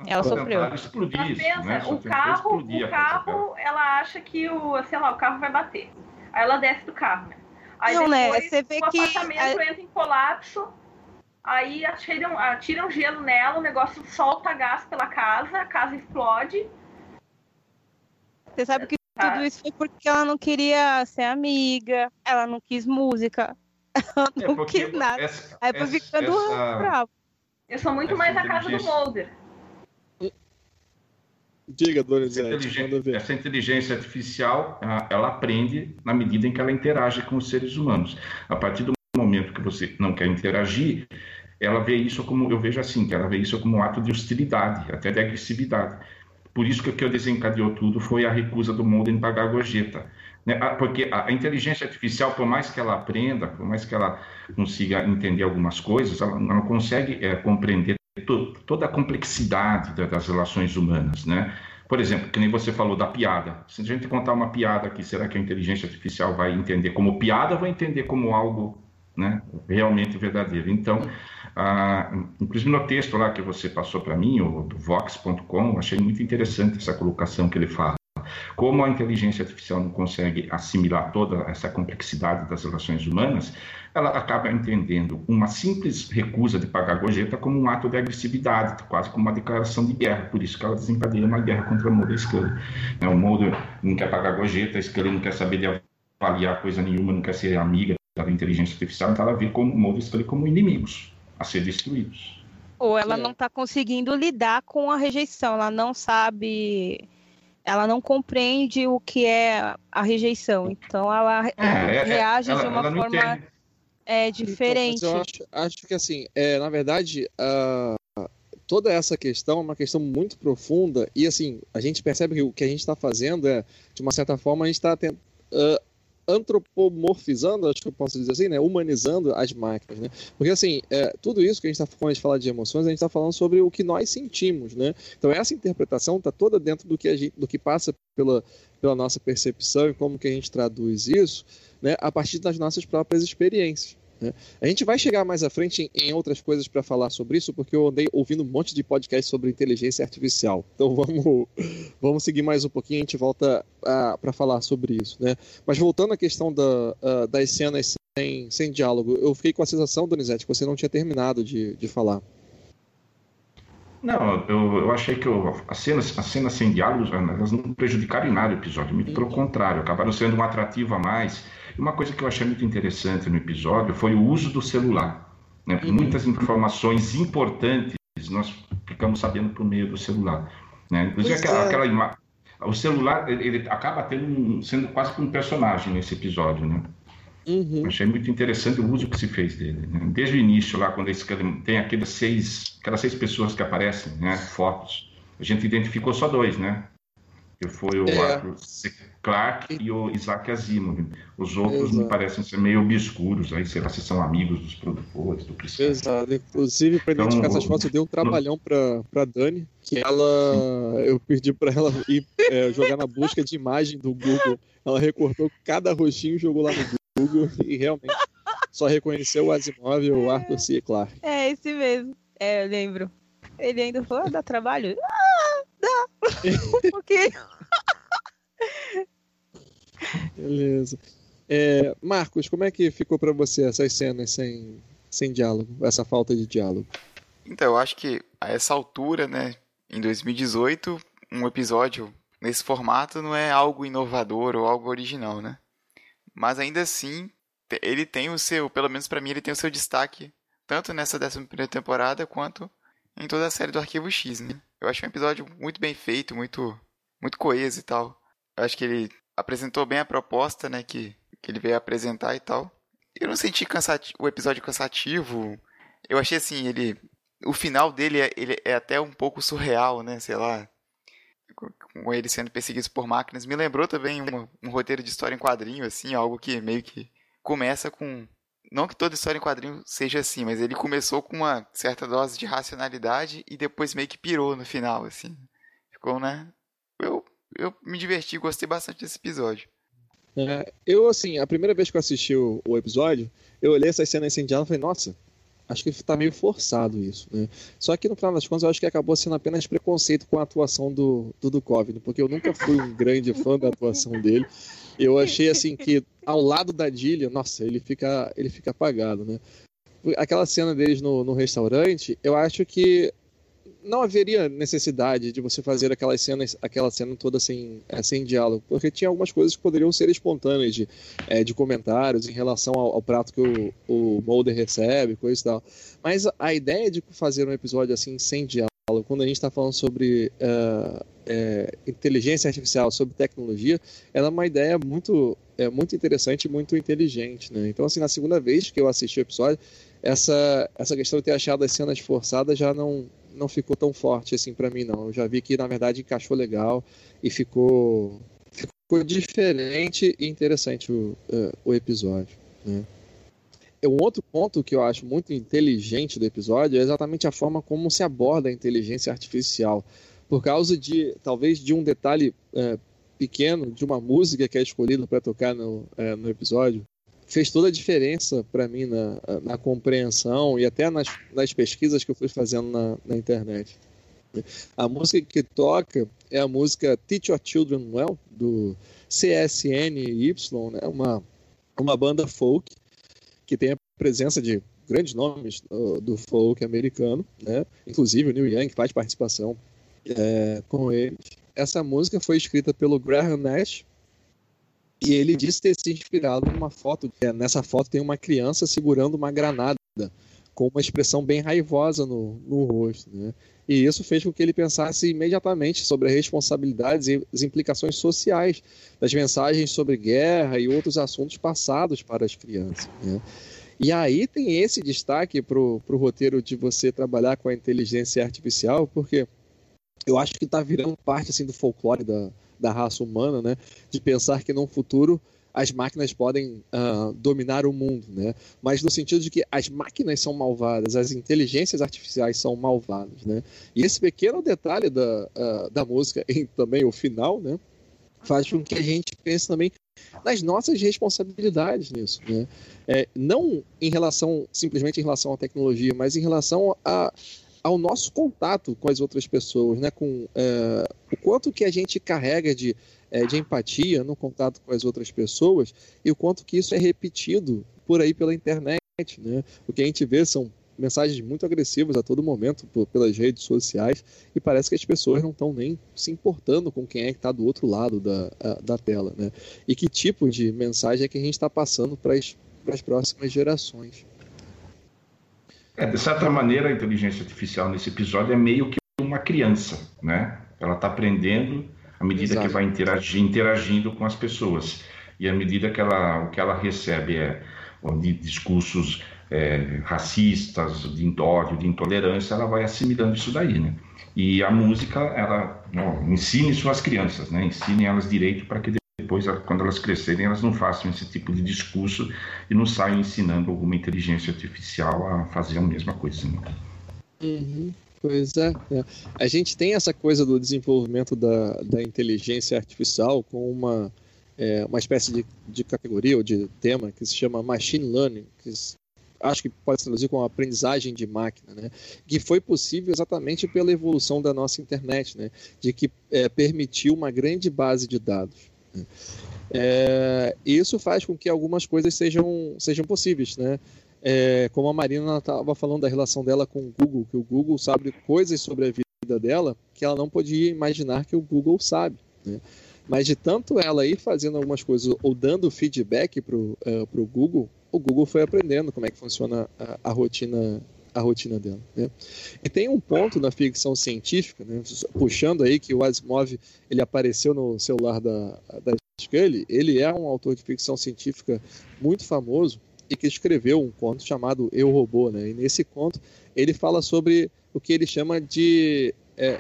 Ela sofreu. explodir Mas isso, pensa, né? O carro, explodir o a carro, ela acha que o, sei lá, o carro vai bater. Aí ela desce do carro, né? Aí Não, né, você vê o que apartamento entra em colapso. Aí atiram, atiram gelo nela, o negócio solta gás pela casa, a casa explode. Você sabe que Tá. tudo isso foi porque ela não queria ser amiga, ela não quis música, ela É, não porque quis nada. essa- Aí foi ficando essa- bravo. Eu sou muito Essa mais a casa do Mulder. Diga, Essa Donizete, inteligência, manda ver. essa inteligência artificial, ela aprende na medida em que ela interage com os seres humanos. A partir do momento que você não quer interagir, ela vê isso como, eu vejo assim, que ela vê isso como um ato de hostilidade, até de agressividade. Por isso que o que desencadeou tudo foi a recusa do Mulder em pagar a gorjeta. né? Ah, Porque a inteligência artificial, por mais que ela aprenda, por mais que ela consiga entender algumas coisas, ela não consegue eh, compreender toda a complexidade da- das relações humanas, né? Por exemplo, que nem você falou da piada. Se a gente contar uma piada aqui, será que a inteligência artificial vai entender como piada ou vai entender como algo né, realmente verdadeiro? Então, ah, inclusive no texto lá que você passou para mim, o do Vox.com, achei muito interessante essa colocação que ele fala. Como a inteligência artificial não consegue assimilar toda essa complexidade das relações humanas, ela acaba entendendo uma simples recusa de pagar gorjeta como um ato de agressividade, quase como uma declaração de guerra. Por isso que ela desencadeia uma guerra contra o Mulder e. Né, O Mulder não quer pagar gorjeta, a Scully não quer saber de avaliar coisa nenhuma, não quer ser amiga da inteligência artificial, então ela vê como o Mulder e Scully como inimigos a ser destruídos. Ou ela É. não tá conseguindo lidar com a rejeição, ela não sabe, ela não compreende o que é a rejeição. Então ela re- É, é, reage ela- de uma forma é, Então, diferente. mas eu acho, acho que assim, é, na verdade, ah, toda essa questão é uma questão muito profunda e assim, a gente percebe que o que a gente está fazendo é, de uma certa forma, a gente está antropomorfizando, acho que eu posso dizer assim, né, humanizando as máquinas, né? Porque assim, é, tudo isso que a gente está quando a gente fala de emoções, a gente está falando sobre o que nós sentimos, né? Então essa interpretação está toda dentro do que a gente, do que passa pela, pela nossa percepção e como que a gente traduz isso, né, a partir das nossas próprias experiências. Né? A gente vai chegar mais à frente em, em outras coisas para falar sobre isso, porque eu andei ouvindo um monte de podcast sobre inteligência artificial. Então vamos, vamos seguir mais um pouquinho, a gente volta para falar sobre isso. Né? Mas voltando à questão da, ah, das cenas sem, sem diálogo, eu fiquei com a sensação, Donizete, que você não tinha terminado de, de falar. Não, eu, eu achei que eu- as, cenas, as cenas sem diálogos, elas não prejudicaram em nada o episódio, muito pelo contrário, acabaram sendo um atrativo a mais. Uma coisa que eu achei muito interessante no episódio foi o uso do celular. né? Uhum. Muitas informações importantes nós ficamos sabendo por meio do celular. Né? Inclusive Pois aquela, é. aquela ima- o celular ele, acaba tendo um- sendo quase que um personagem nesse episódio, né? Uhum. Achei muito interessante o uso que se fez dele. né? Desde o início, lá, quando esse tem aquelas seis, aquelas seis pessoas que aparecem, né? Fotos. A gente identificou só dois, né? Que foi o É. Arthur C. Clarke e o Isaac Asimov. Os outros me Exato. parecem ser meio obscuros, aí será se são amigos dos produtores, do Exato. Inclusive, para Então, identificar essas fotos, eu dei um trabalhão para pra Dani, que ela. Eu pedi para ela ir é, jogar na busca de imagem do Google. Ela recortou cada rostinho e jogou lá no Google e realmente só reconheceu o Asimov e o Arthur C. Clarke. É esse mesmo. É, eu lembro. Ele ainda falou, ah, dá trabalho? Ah, dá. Por quê? Beleza. É, Marcos, como é que ficou para você essas cenas sem, sem diálogo, essa falta de diálogo? Então, eu acho que a essa altura, né, em 2018, um episódio nesse formato não é algo inovador ou algo original, né? Mas ainda assim, ele tem o seu, pelo menos para mim, ele tem o seu destaque, tanto nessa 11 temporada quanto em toda a série do Arquivo X, né? Eu acho um episódio muito bem feito, muito muito coeso e tal. Eu acho que ele apresentou bem a proposta, né, que, que ele veio apresentar e tal. Eu não senti o episódio cansativo. Eu achei assim, ele o final dele é, ele é até um pouco surreal, né, sei lá. Com ele sendo perseguido por máquinas. Me lembrou também um, um roteiro de história em quadrinho, assim, algo que meio que começa com não que toda história em quadrinho seja assim, mas ele começou com uma certa dose de racionalidade e depois meio que pirou no final, assim. Ficou, né? Eu, eu me diverti, gostei bastante desse episódio. É, eu, assim, a primeira vez que eu assisti o, o episódio, eu olhei essas cenas incendiadas e falei, nossa, acho que tá meio forçado isso, né? Só que no final das contas eu acho que acabou sendo apenas preconceito com a atuação do, do Duchovny, porque eu nunca fui um grande fã da atuação dele. Eu achei assim que ao lado da Dillian, nossa, ele fica, ele fica apagado, né? Aquela cena deles no, no restaurante, eu acho que não haveria necessidade de você fazer aquelas cenas, aquela cena toda sem, é, sem diálogo, porque tinha algumas coisas que poderiam ser espontâneas de, é, de comentários em relação ao, ao prato que o, o Mulder recebe, coisa e tal. Mas a ideia de fazer um episódio assim sem diálogo, quando a gente está falando sobre uh, é, inteligência artificial, sobre tecnologia, ela é uma ideia muito, é, muito interessante e muito inteligente. Né? Então, assim, na segunda vez que eu assisti o episódio, essa, essa questão de ter achado as cenas forçadas já não, não ficou tão forte assim para mim, não. Eu já vi que, na verdade, encaixou legal e ficou, ficou diferente e interessante o, uh, o episódio. Né? Um outro ponto que eu acho muito inteligente do episódio é exatamente a forma como se aborda a inteligência artificial por causa de talvez de um detalhe é, pequeno de uma música que é escolhida para tocar no, é, no episódio fez toda a diferença para mim na, na compreensão e até nas, nas pesquisas que eu fui fazendo na, na internet. A música que toca é a música Teach Your Children Well, do CSNY, né? uma, uma banda folk que tem a presença de grandes nomes do, do folk americano, né? inclusive o Neil Young faz participação é, com eles. Essa música foi escrita pelo Graham Nash e ele disse ter se inspirado numa foto. É, nessa foto tem uma criança segurando uma granada com uma expressão bem raivosa no, no rosto. Né? E isso fez com que ele pensasse imediatamente sobre as responsabilidades e as implicações sociais das mensagens sobre guerra e outros assuntos passados para as crianças. Né? E aí tem esse destaque para o roteiro de você trabalhar com a inteligência artificial, porque eu acho que está virando parte assim do folclore da, da raça humana, né? De pensar que no futuro as máquinas podem uh, dominar o mundo, né? Mas no sentido de que as máquinas são malvadas, as inteligências artificiais são malvadas, né? E esse pequeno detalhe da, uh, da música e também o final, né? Faz com que a gente pense também nas nossas responsabilidades nisso, né? É, não em relação simplesmente em relação à tecnologia, mas em relação a ao nosso contato com as outras pessoas, né? Com é, o quanto que a gente carrega de, é, de empatia no contato com as outras pessoas e o quanto que isso é repetido por aí pela internet, né? O que a gente vê são mensagens muito agressivas a todo momento por, pelas redes sociais e parece que as pessoas não estão nem se importando com quem é que está do outro lado da, a, da tela, né? E que tipo de mensagem é que a gente está passando para as próximas gerações. É, de certa maneira, a inteligência artificial nesse episódio é meio que uma criança, né? Ela está aprendendo à medida Exato. que vai interagir, interagindo com as pessoas. E à medida que ela, o que ela recebe é de discursos é, racistas, de ódio, de intolerância, ela vai assimilando isso daí, né? E a música, ela não, ensine suas crianças, né? Ensine elas direito para que depois, quando elas crescerem, elas não façam esse tipo de discurso e não saiam ensinando alguma inteligência artificial a fazer a mesma coisa. Né? Uhum. Pois é, é, A gente tem essa coisa do desenvolvimento da, da inteligência artificial com uma, é, uma espécie de, de categoria ou de tema que se chama machine learning, que acho que pode se traduzir como aprendizagem de máquina, né? que foi possível exatamente pela evolução da nossa internet, né? de que é, permitiu uma grande base de dados. Né? É, isso faz com que algumas coisas sejam, sejam possíveis. Né? É, como a Marina estava falando da relação dela com o Google, que o Google sabe coisas sobre a vida dela que ela não podia imaginar que o Google sabe. Né? Mas de tanto ela ir fazendo algumas coisas ou dando feedback para o uh, Google, o Google foi aprendendo como é que funciona a, a rotina a rotina dela. Né? E tem um ponto na ficção científica, né, puxando aí que o Asimov ele apareceu no celular da, da Scully, ele é um autor de ficção científica muito famoso e que escreveu um conto chamado Eu Robô. Né? E nesse conto ele fala sobre o que ele chama de é,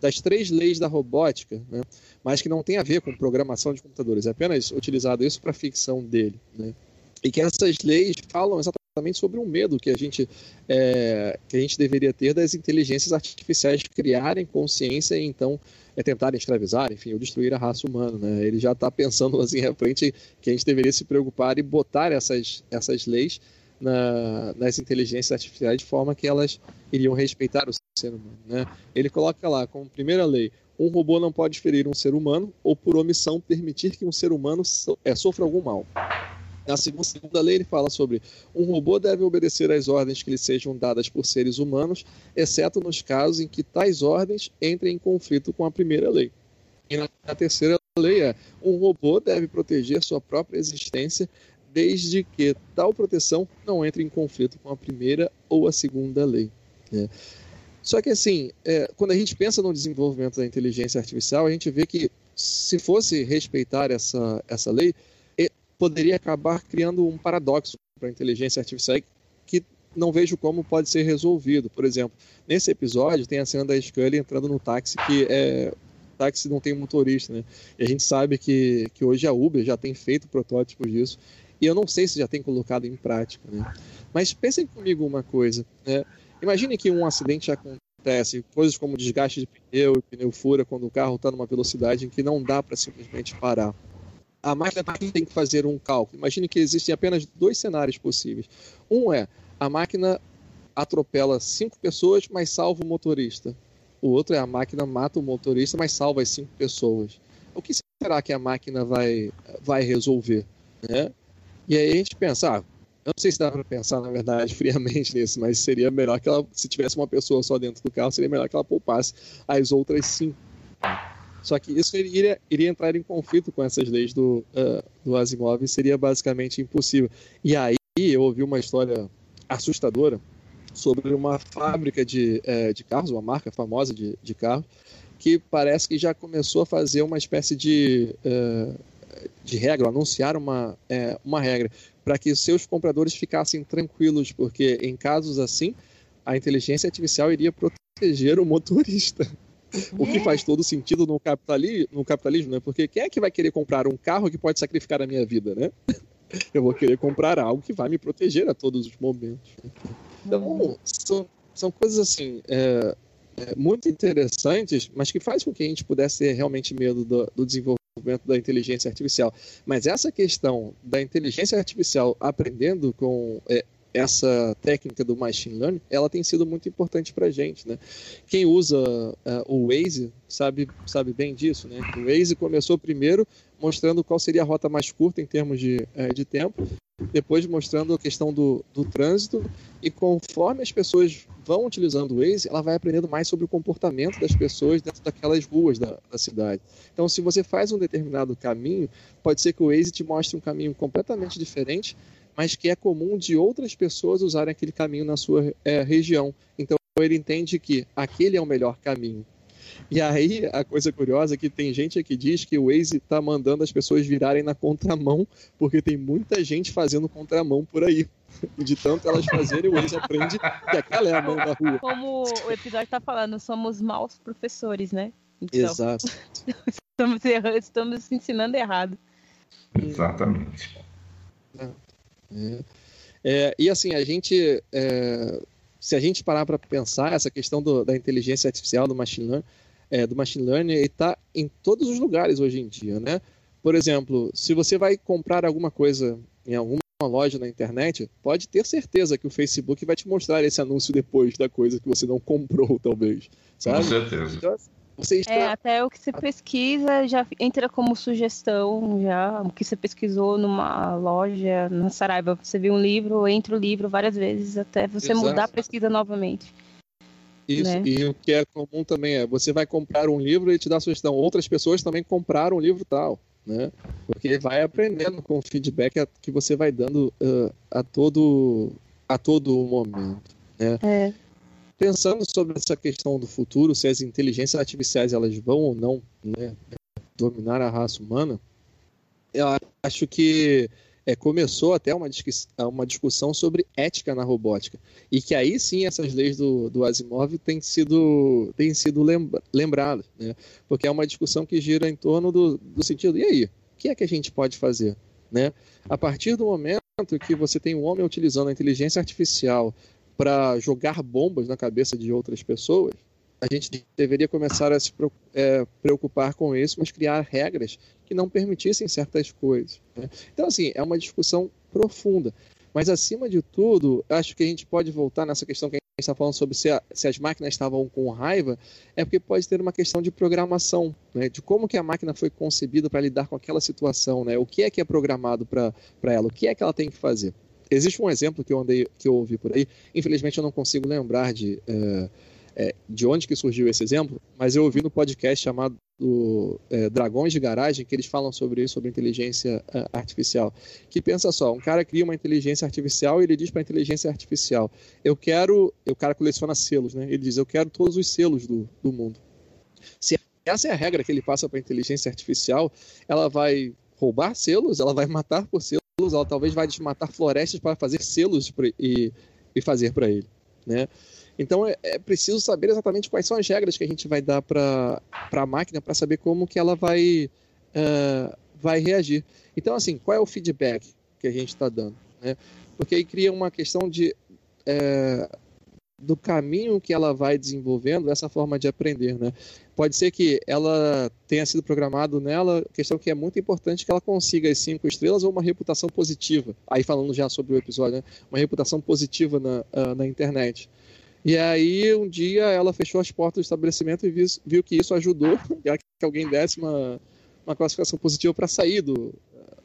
das três leis da robótica, né? mas que não tem a ver com programação de computadores, é apenas utilizado isso para ficção dele. Né? e que essas leis falam exatamente sobre um medo que a gente é, que a gente deveria ter das inteligências artificiais criarem consciência e então é, tentarem escravizar, enfim, ou destruir a raça humana. Né? Ele já está pensando assim à frente que a gente deveria se preocupar e botar essas, essas leis na, nas inteligências artificiais de forma que elas iriam respeitar o ser humano. Né? Ele coloca lá como primeira lei um robô não pode ferir um ser humano ou por omissão permitir que um ser humano so, é, sofra algum mal. Na segunda lei, ele fala sobre um robô deve obedecer às ordens que lhe sejam dadas por seres humanos, exceto nos casos em que tais ordens entrem em conflito com a primeira lei. E na terceira lei é um robô deve proteger sua própria existência desde que tal proteção não entre em conflito com a primeira ou a segunda lei. É. Só que assim, é, quando a gente pensa no desenvolvimento da inteligência artificial, a gente vê que se fosse respeitar essa, essa lei, poderia acabar criando um paradoxo para a inteligência artificial que não vejo como pode ser resolvido. Por exemplo, nesse episódio tem a cena da Scully entrando no táxi que é táxi não tem motorista, né? E a gente sabe que, que hoje a Uber já tem feito protótipos disso. E eu não sei se já tem colocado em prática, né? Mas pensem comigo uma coisa, né? Imagine que um acidente acontece, coisas como desgaste de pneu, pneu fura quando o carro está numa velocidade em que não dá para simplesmente parar a máquina tem que fazer um cálculo. Imagine que existem apenas dois cenários possíveis. Um é a máquina atropela cinco pessoas, mas salva o motorista. O outro é a máquina mata o motorista, mas salva as cinco pessoas. O que será que a máquina vai, vai resolver? Né? E aí a gente pensa, ah, eu não sei se dá para pensar, na verdade, friamente nisso, mas seria melhor que ela, se tivesse uma pessoa só dentro do carro, seria melhor que ela poupasse as outras cinco. Só que isso iria, iria entrar em conflito com essas leis do, uh, do Asimov e seria basicamente impossível. E aí eu ouvi uma história assustadora sobre uma fábrica de, uh, de carros, uma marca famosa de, de carros, que parece que já começou a fazer uma espécie de, uh, de regra, anunciar uma, uma regra, para que seus compradores ficassem tranquilos, porque em casos assim, a inteligência artificial iria proteger o motorista. O que faz todo sentido no capitalismo, no capitalismo, né? Porque quem é que vai querer comprar um carro que pode sacrificar a minha vida, né? Eu vou querer comprar algo que vai me proteger a todos os momentos. Então, são, são coisas assim, é, é, muito interessantes, mas que faz com que a gente pudesse ter realmente medo do, do desenvolvimento da inteligência artificial. Mas essa questão da inteligência artificial aprendendo com é, essa técnica do machine learning, ela tem sido muito importante para gente, né? Quem usa uh, o Waze sabe, sabe bem disso, né? O Waze começou primeiro mostrando qual seria a rota mais curta em termos de, uh, de tempo, depois mostrando a questão do, do trânsito, e conforme as pessoas vão utilizando o Waze, ela vai aprendendo mais sobre o comportamento das pessoas dentro daquelas ruas da, da cidade. Então, se você faz um determinado caminho, pode ser que o Waze te mostre um caminho completamente diferente mas que é comum de outras pessoas usarem aquele caminho na sua é, região. Então ele entende que aquele é o melhor caminho. E aí, a coisa curiosa é que tem gente que diz que o Waze está mandando as pessoas virarem na contramão, porque tem muita gente fazendo contramão por aí. E de tanto elas fazerem, o Waze aprende que aquela é a mão da rua. Como o episódio está falando, somos maus professores, né? Então, Exato. estamos, errando, estamos ensinando errado. Exatamente. É. Né? É, e assim, a gente, é, se a gente parar para pensar, essa questão do, da inteligência artificial, do machine learning, é, do machine learning, está em todos os lugares hoje em dia, né? Por exemplo, se você vai comprar alguma coisa em alguma loja na internet, pode ter certeza que o Facebook vai te mostrar esse anúncio depois da coisa que você não comprou, talvez. Sabe? Com certeza. Então, você está... É, até o que você pesquisa já entra como sugestão, já. O que você pesquisou numa loja, na Saraiva, você viu um livro, entra o livro várias vezes até você Exato. mudar a pesquisa novamente. Isso, né? e o que é comum também é, você vai comprar um livro e te dá sugestão. Outras pessoas também compraram um livro tal, né? Porque vai aprendendo com o feedback que você vai dando ah, a todo a todo momento. É. Pensando sobre essa questão do futuro, se as inteligências artificiais elas vão ou não né, dominar a raça humana, eu acho que é, começou até uma, discuss- uma discussão sobre ética na robótica. E que aí sim essas leis do, do Asimov têm sido, têm sido lembra- lembradas. Né? Porque é uma discussão que gira em torno do, do sentido, e aí? O que é que a gente pode fazer? Né? A partir do momento que você tem um homem utilizando a inteligência artificial para jogar bombas na cabeça de outras pessoas, a gente deveria começar a se é, preocupar com isso, mas criar regras que não permitissem certas coisas. né? Então, assim, é uma discussão profunda. Mas, acima de tudo, acho que a gente pode voltar nessa questão que a gente está falando sobre se, a- se as máquinas estavam com raiva, é porque pode ter uma questão de programação, né? de como que a máquina foi concebida para lidar com aquela situação, né? o que é que é programado para ela, o que é que ela tem que fazer. Existe um exemplo que eu, andei, que eu ouvi por aí, infelizmente eu não consigo lembrar de, é, é, de onde que surgiu esse exemplo, mas eu ouvi no podcast chamado é, Dragões de Garagem, que eles falam sobre isso, sobre inteligência é, artificial. Que pensa só, um cara cria uma inteligência artificial e ele diz para a inteligência artificial: Eu quero. O cara coleciona selos, né? Ele diz: Eu quero todos os selos do, do mundo. Se essa é a regra que ele passa para a inteligência artificial, ela vai roubar selos, ela vai matar por selos, ela talvez vai desmatar florestas para fazer selos e, e fazer para ele, né? Então é, é, preciso saber exatamente quais são as regras que a gente vai dar para a máquina para saber como que ela vai, uh, vai reagir. Então, assim, qual é o feedback que a gente está dando? Né? Porque aí cria uma questão de é, do caminho que ela vai desenvolvendo essa forma de aprender, né? Pode ser que ela tenha sido programado nela, questão que é muito importante que ela consiga as cinco estrelas ou uma reputação positiva. Aí falando já sobre o episódio, né? Uma reputação positiva na, uh, na internet. E aí, um dia, ela fechou as portas do estabelecimento e viu, viu que isso ajudou que alguém desse uma, uma classificação positiva para sair do,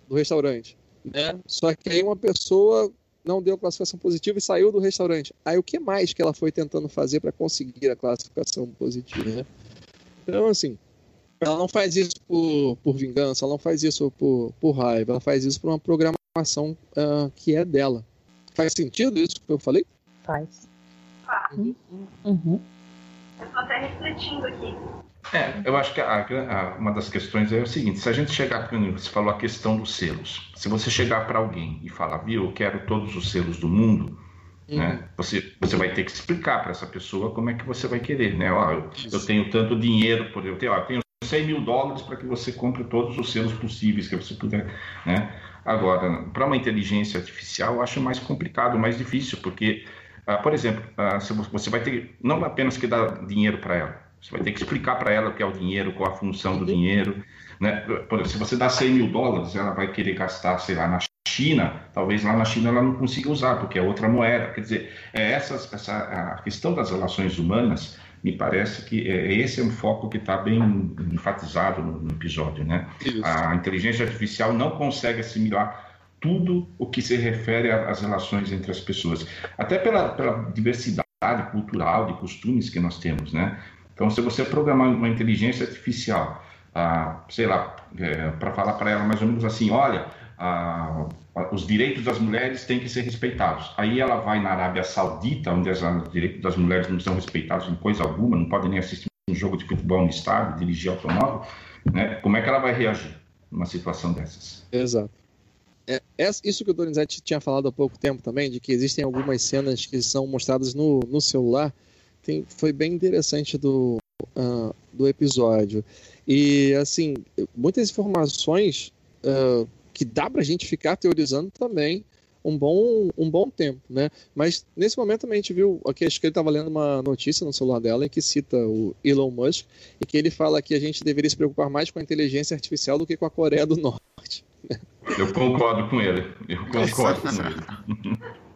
do restaurante. Né? Só que aí uma pessoa não deu classificação positiva e saiu do restaurante. Aí o que mais que ela foi tentando fazer para conseguir a classificação positiva? Né? Então, assim, ela não faz isso por, por vingança, ela não faz isso por, por raiva, ela faz isso por uma programação uh, que é dela. Faz sentido isso que eu falei? Faz. Ah, Uhum. eu tô até refletindo aqui. É, eu acho que a, a, uma das questões é o seguinte: se a gente chegar, você falou a questão dos selos, se você chegar para alguém e falar, viu, eu quero todos os selos do mundo, uhum. né, você, você vai ter que explicar para essa pessoa como é que você vai querer, né? Ó, eu, eu tenho tanto dinheiro, por eu tenho, ó, eu tenho 100 mil dólares para que você compre todos os selos possíveis que você puder, né? Agora, para uma inteligência artificial, eu acho mais complicado, mais difícil, porque, uh, por exemplo, uh, você vai ter não apenas que dar dinheiro para ela, você vai ter que explicar para ela o que é o dinheiro, qual a função do dinheiro. Né? Exemplo, se você dá 100 mil dólares, ela vai querer gastar, sei lá, na China, talvez lá na China ela não consiga usar, porque é outra moeda. Quer dizer, é essas, essa, a questão das relações humanas, me parece que é, esse é um foco que está bem enfatizado no, no episódio. Né? A inteligência artificial não consegue assimilar tudo o que se refere às relações entre as pessoas, até pela, pela diversidade cultural, de costumes que nós temos, né? Então, se você programar uma inteligência artificial, ah, sei lá, é, para falar para ela mais ou menos assim, olha, ah, os direitos das mulheres têm que ser respeitados. Aí ela vai na Arábia Saudita, onde os direitos das mulheres não são respeitados em coisa alguma, não podem nem assistir um jogo de futebol no estádio, dirigir automóvel, né? Como é que ela vai reagir numa situação dessas? Exato. É, isso que o Donizete tinha falado há pouco tempo também, de que existem algumas cenas que são mostradas no, no celular, tem, foi bem interessante do, uh, do episódio. E, assim, muitas informações uh, que dá pra gente ficar teorizando também um bom, um bom tempo, né? Mas, nesse momento, também a gente viu, aqui, acho que ele estava lendo uma notícia no celular dela em que cita o Elon Musk e que ele fala que a gente deveria se preocupar mais com a inteligência artificial do que com a Coreia do Norte. Eu concordo com ele. Eu concordo com ele.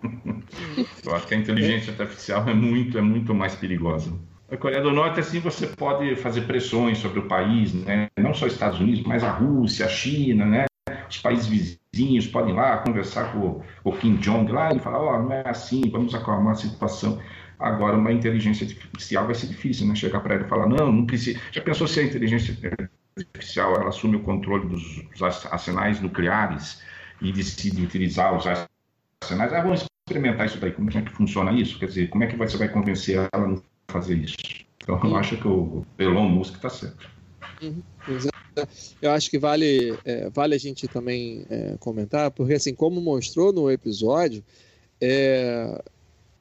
Eu acho que a inteligência artificial é muito, é muito mais perigosa. A Coreia do Norte, assim, você pode fazer pressões sobre o país, né? Não só os Estados Unidos, mas a Rússia, a China, né? Os países vizinhos podem ir lá conversar com o Kim Jong lá e falar, ó, oh, não é assim, vamos acalmar a situação. Agora, uma inteligência artificial vai ser difícil, né? Chegar para ele e falar, não, não precisa. Já pensou se a inteligência artificial ela assume o controle dos, dos arsenais nucleares e decide utilizar os arsenais? Ah, vamos experimentar isso daí. Como é que funciona isso? Quer dizer, como é que você vai convencer ela a não fazer isso? Então, eu acho que o Elon Musk está certo. Uhum, eu acho que vale, é, vale a gente também é, comentar, porque assim, como mostrou no episódio, é,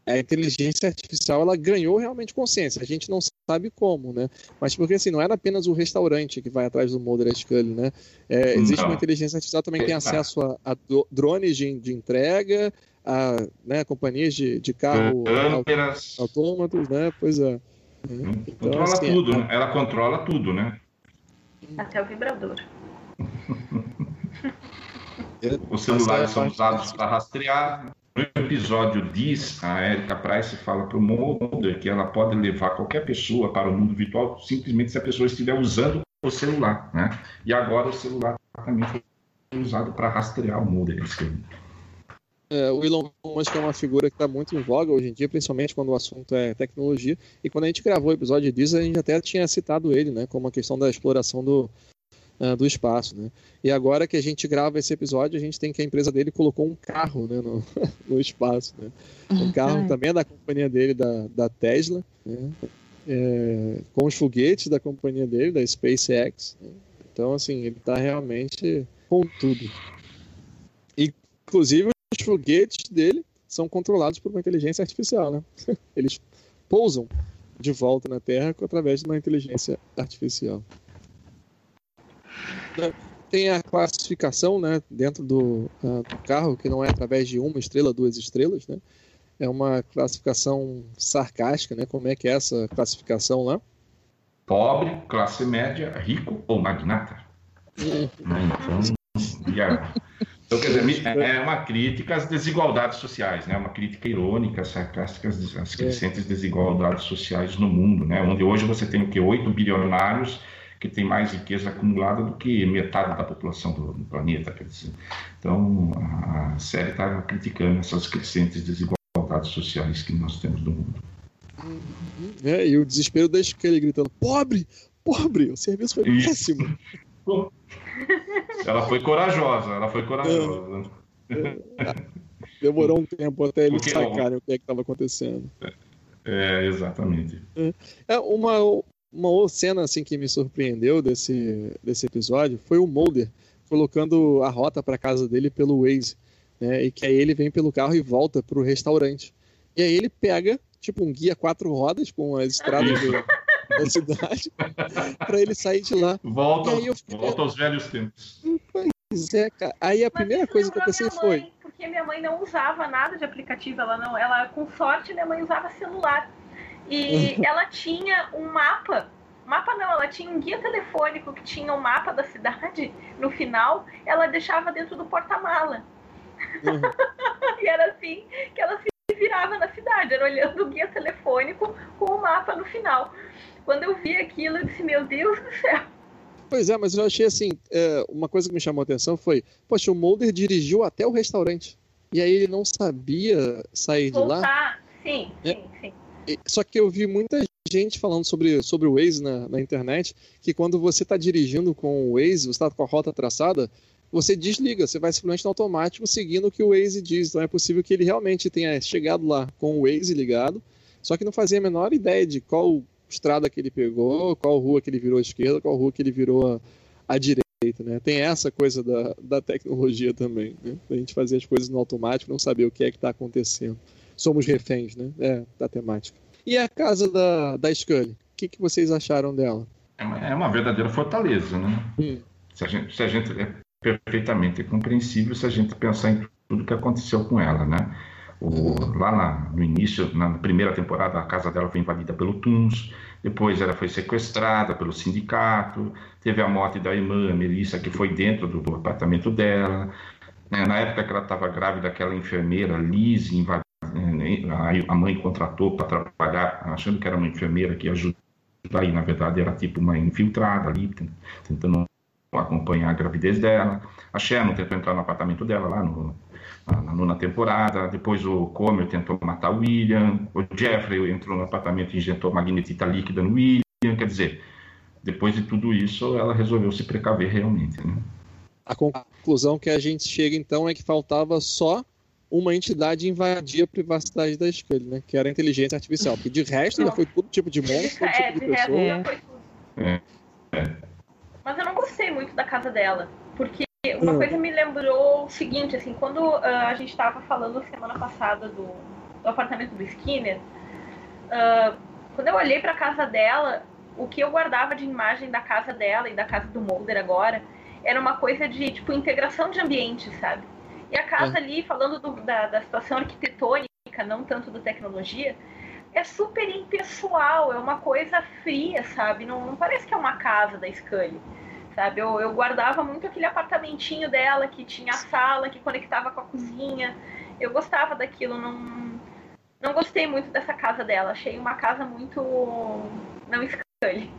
a inteligência artificial ela ganhou realmente consciência. A gente não sabe como, né? Mas porque assim, não era apenas o restaurante que vai atrás do Mulder Scully, né? É, existe não. uma inteligência artificial também que tem acesso a, a drones de, de, entrega, a né, companhias de, de carro autômatos, né? Pois é. Então, controla assim, tudo, né? Ela controla tudo, né? Até o vibrador. Os celulares são usados para rastrear, no episódio diz, a Erika Price fala para o Mulder que ela pode levar qualquer pessoa para o mundo virtual simplesmente se a pessoa estiver usando o celular, né? E agora o celular também foi usado para rastrear o Mulder. É, o Elon Musk é uma figura que está muito em voga hoje em dia, principalmente quando o assunto é tecnologia. E quando a gente gravou o episódio disso, a gente até tinha citado ele, né, como a questão da exploração do, uh, do espaço. Né? E agora que a gente grava esse episódio, a gente tem que a empresa dele colocou um carro né, no, no espaço. Né? Um carro também é da companhia dele, da, da Tesla, né? é, com os foguetes da companhia dele, da SpaceX. Né? Então, assim, ele está realmente com tudo. Inclusive, os foguetes dele são controlados por uma inteligência artificial, né? Eles pousam de volta na Terra através de uma inteligência artificial. Né? Tem a classificação né, dentro do, uh, do, carro, que não é através de uma estrela, duas estrelas, né? É uma classificação sarcástica, né? Como é que é essa classificação lá? Pobre, classe média, rico ou magnata. Uhum. Então, então, quer dizer, é uma crítica às desigualdades sociais, né? Uma crítica irônica, sarcástica às crescentes desigualdades sociais no mundo, né? Onde hoje você tem o que? Oito bilionários que tem mais riqueza acumulada do que metade da população do, do planeta. Quer dizer. Então, a série está criticando essas crescentes desigualdades sociais que nós temos no mundo. É, e o desespero da ele gritando: pobre, pobre, o serviço foi Isso. péssimo. ela foi corajosa, ela foi corajosa. É. Demorou um tempo até eles Porque, sacarem o que é estava acontecendo. É, exatamente. É, uma, uma cena assim que me surpreendeu desse, desse episódio foi o Mulder colocando a rota para casa dele pelo Waze, né? E que aí ele vem pelo carro e volta para o restaurante. E aí ele pega tipo um guia quatro rodas com as estradas do, da cidade para ele sair de lá. Volta, fiquei, volta aos velhos tempos. Pois é, cara. Aí a primeira coisa que eu pensei foi. Porque minha mãe não usava nada de aplicativo, ela não, ela com sorte minha mãe usava celular. E ela tinha um mapa. Mapa não, ela tinha um guia telefônico que tinha o um mapa da cidade. No final, ela deixava dentro do porta-mala. Uhum. e era assim que ela se virava na cidade, era olhando o guia telefônico com o mapa no final. Quando eu vi aquilo, eu disse, meu Deus do céu. Pois é, mas eu achei assim, é, uma coisa que me chamou a atenção foi, poxa, o Mulder dirigiu até o restaurante. E aí ele não sabia sair Voltar. de lá. Sim, é, sim, sim. Só que eu vi muita gente falando sobre, sobre o Waze na, na internet, que quando você está dirigindo com o Waze, você está com a rota traçada, você desliga, você vai simplesmente no automático seguindo o que o Waze diz. Então é possível que ele realmente tenha chegado lá com o Waze ligado, só que não fazia a menor ideia de qual estrada que ele pegou, qual rua que ele virou à esquerda, qual rua que ele virou à, à direita. Né? Tem essa coisa da, da tecnologia também, né? A gente fazer as coisas no automático, não saber o que é que está acontecendo somos reféns, né? É, da temática. E a casa da, da Scully? O que, que vocês acharam dela? É uma, é uma verdadeira fortaleza, né? Hum. Se, a gente, se a gente é perfeitamente compreensível se a gente pensar em tudo que aconteceu com ela, né? O, lá na, no início, na primeira temporada, a casa dela foi invadida pelo Tuns, depois ela foi sequestrada pelo sindicato, teve a morte da irmã Melissa, que foi dentro do, apartamento dela. Né? Na época que ela estava grávida, aquela enfermeira, Liz, invadiu? A mãe contratou para trabalhar, achando que era uma enfermeira que ia ajudar, e na verdade era tipo uma infiltrada ali, tentando acompanhar a gravidez dela. A Shannon tentou entrar no apartamento dela lá no, na nona temporada. Depois o Comer tentou matar o William. O Jeffrey entrou no apartamento e injetou magnetita líquida no William. Quer dizer, depois de tudo isso, ela resolveu se precaver realmente. Né? A conclusão que a gente chega então é que faltava só uma entidade invadir a privacidade da Scully, né? Que era a inteligência artificial. Porque de resto já foi todo tipo de monstro, todo É, tipo de de resto pessoa. já foi tudo. É. Mas eu não gostei muito da casa dela. Porque uma Hum. coisa me lembrou o seguinte, assim, quando ah, a gente tava falando semana passada do, do apartamento do Skinner, ah, quando eu olhei pra casa dela, o que eu guardava de imagem da casa dela e da casa do Mulder agora era uma coisa de, tipo, integração de ambiente, sabe? E a casa ali, falando do- da, da situação arquitetônica, não tanto da tecnologia, é super impessoal, é uma coisa fria, sabe? Não, não parece que é uma casa da Scully, sabe? Eu, eu guardava muito aquele apartamentinho dela que tinha a sala, que conectava com a cozinha. Eu gostava daquilo, não, não gostei muito dessa casa dela. Achei uma casa muito não Scully.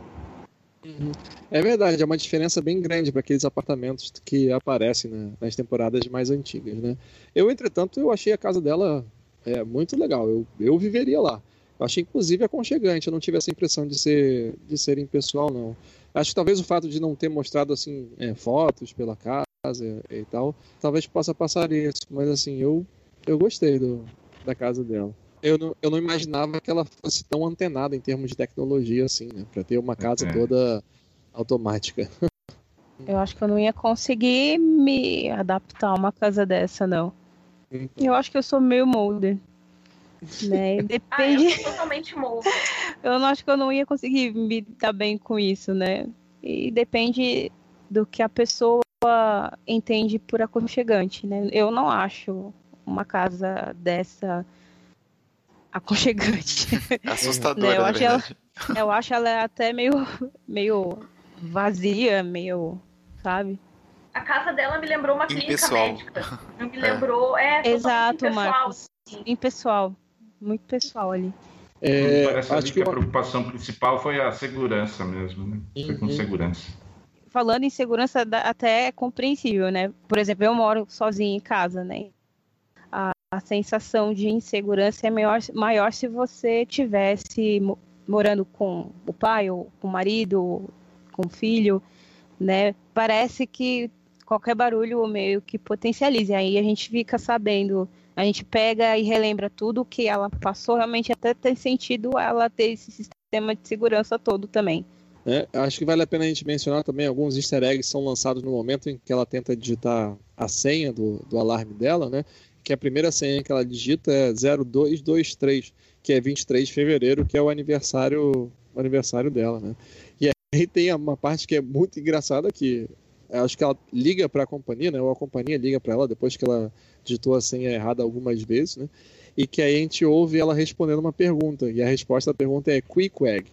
É verdade, é uma diferença bem grande para aqueles apartamentos que aparecem né, nas temporadas mais antigas, né? Eu, entretanto, eu achei a casa dela é, muito legal. Eu, eu viveria lá. Eu achei, inclusive, aconchegante. Eu não tive essa impressão de ser, de ser impessoal, não. Acho que talvez o fato de não ter mostrado assim é, fotos pela casa e tal, talvez possa passar isso. Mas assim, eu, eu gostei do, da casa dela. Eu não, eu não imaginava que ela fosse tão antenada em termos de tecnologia assim, né? Para ter uma casa É. toda automática. Eu acho que eu não ia conseguir me adaptar a uma casa dessa, não. Então, Eu acho que eu sou meio molder. Né? Ah, Depende. eu sou totalmente moça. Eu não acho que eu não ia conseguir me dar bem com isso, né? E depende do que a pessoa entende por aconchegante, né? Eu não acho uma casa dessa aconchegante. Assustadora, Né, eu acho ela-. Eu acho ela até meio, meio vazia, meio, sabe? A casa dela me lembrou uma clínica Impessoal. médica. Não me lembrou. É, totalmente Exato, impessoal. Marcos. Impessoal. Muito pessoal ali. é, Parece acho que que a preocupação principal foi a segurança mesmo, né? Foi com Uhum. segurança. Falando em segurança, até é compreensível, né? Por exemplo, eu moro sozinha em casa, né? A, sensação de insegurança é maior, maior se você tivesse mo- morando com o pai, ou com o marido, com o filho, né? Parece que qualquer barulho meio que potencializa. Aí a gente fica sabendo, a gente pega e relembra tudo que ela passou, realmente até tem sentido ela ter esse sistema de segurança todo também. É, acho que vale a pena a gente mencionar também alguns easter eggs são lançados no momento em que ela tenta digitar a senha do, do alarme dela, né? Que a primeira senha que ela digita é 0223, que é 23 de fevereiro, que é o aniversário, o aniversário dela, né? E aí tem uma parte que é muito engraçada que acho que ela liga para a companhia, né? Ou a companhia liga para ela depois que ela digitou a senha errada algumas vezes, né? E que aí a gente ouve ela respondendo uma pergunta, e a resposta da pergunta é Quick Egg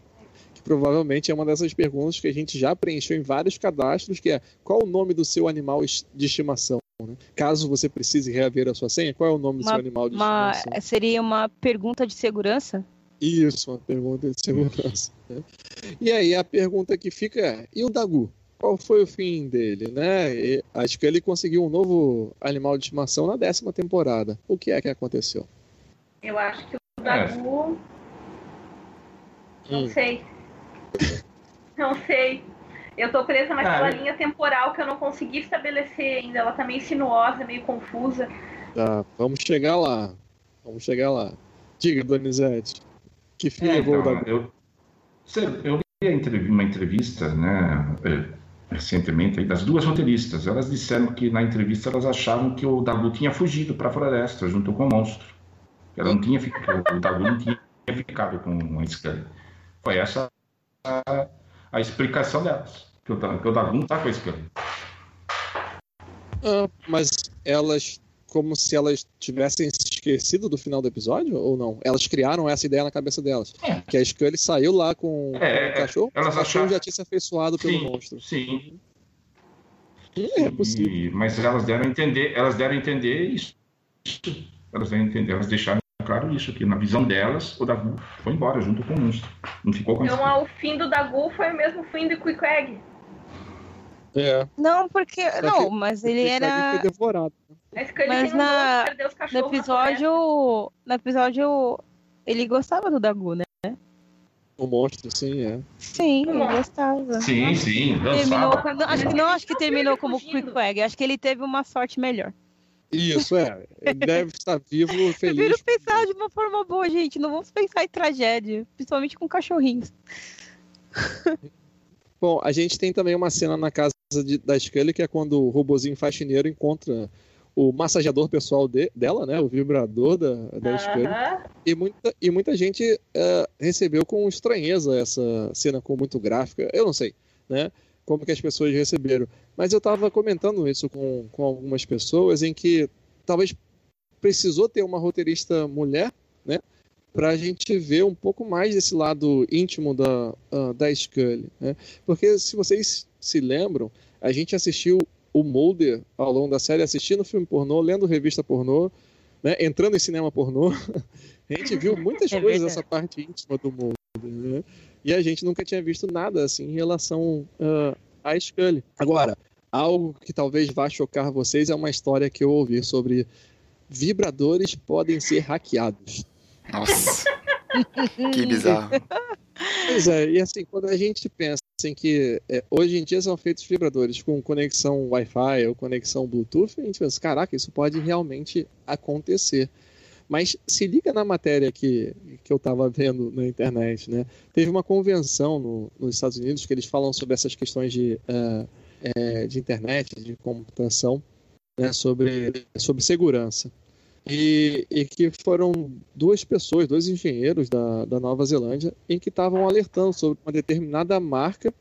que provavelmente é uma dessas perguntas que a gente já preencheu em vários cadastros, que é qual o nome do seu animal de estimação? Né? Caso você precise reaver a sua senha, qual é o nome do Uma- seu animal de Uma, estimação? seria uma pergunta de segurança? Isso, uma pergunta de segurança. né? E aí a pergunta que fica é, e o Dagu? Qual foi o fim dele, né? E acho que ele conseguiu um novo animal de estimação na décima temporada. O que é que aconteceu? Eu acho que o É. Dagu. Não Hum. sei. Não sei. Eu tô presa naquela Ah, linha temporal que eu não consegui estabelecer ainda. Ela tá meio sinuosa, meio confusa. Tá, vamos chegar lá. Vamos chegar lá. Diga, Donizete. Que fim É, levou o então, Dagu? eu, eu vi uma entrevista, né, é, recentemente, das duas roteiristas. Elas disseram que na entrevista elas achavam que o Dabu tinha fugido para a floresta junto com o monstro. Ela não tinha ficado, o Dabu não tinha ficado com a Scully. Foi essa a, a explicação delas. Que o, que o está com a Scully. Ah, mas elas, como se elas tivessem se esquecido do final do episódio ou não? Elas criaram essa ideia na cabeça delas. É. Que a Scully saiu lá com, É, com o cachorro, elas o cachorro acharam- já tinha se afeiçoado pelo Sim, monstro. sim. É possível. E- mas elas deram a entender, elas deram entender isso. Elas deram a entender, elas deixaram claro isso, que na visão delas, o Dabu foi embora junto com o monstro. Não ficou com Então ah, o fim do Dagu foi o mesmo fim do Quick Egg. É. Não, porque. Só Não, que mas ele era. Foi devorado. A Scully Mas na- No episódio. No episódio. Ele gostava do Dagu, né? O monstro, sim, é. Sim, ele gostava. Sim, sim, Terminou quando, acho que não acho que terminou como. Quick Egg, acho que ele teve uma sorte melhor. Isso, é. Ele deve estar vivo, Prefiro feliz. pensar de uma forma boa, gente. Não vamos pensar em tragédia, principalmente com cachorrinhos. Bom, a gente tem também uma cena na casa da Scully, que é quando o robozinho faxineiro encontra o massageador pessoal de- dela, né? O vibrador da, da Scully. Aham. E muita, e muita gente eh, recebeu com estranheza essa cena com muito gráfica. Eu não sei, né? Como que as pessoas receberam. Mas eu estava comentando isso com, com algumas pessoas em que talvez precisou ter uma roteirista mulher, né? Para a gente ver um pouco mais desse lado íntimo da, ah, da Scully. Né? Porque se vocês se lembram, a gente assistiu o Mulder ao longo da série, assistindo filme pornô, lendo revista pornô, né? entrando em cinema pornô. A gente viu muitas É coisas dessa parte íntima do mundo, né? E a gente nunca tinha visto nada assim em relação ah, à Scully. Agora, algo que talvez vá chocar vocês é uma história que eu ouvi sobre vibradores podem ser hackeados. Nossa. que bizarro. Pois é, e assim, quando a gente pensa em que é, hoje em dia são feitos vibradores com conexão Wi-Fi ou conexão Bluetooth, a gente pensa, caraca, isso pode realmente acontecer. Mas se liga na matéria que, que eu estava vendo na internet, né? Teve uma convenção no- nos Estados Unidos que eles falam sobre essas questões de, eh, eh, de internet, de computação, né? sobre, sobre segurança. E, e que foram duas pessoas, dois engenheiros da, da Nova Zelândia, em que estavam alertando sobre uma determinada marca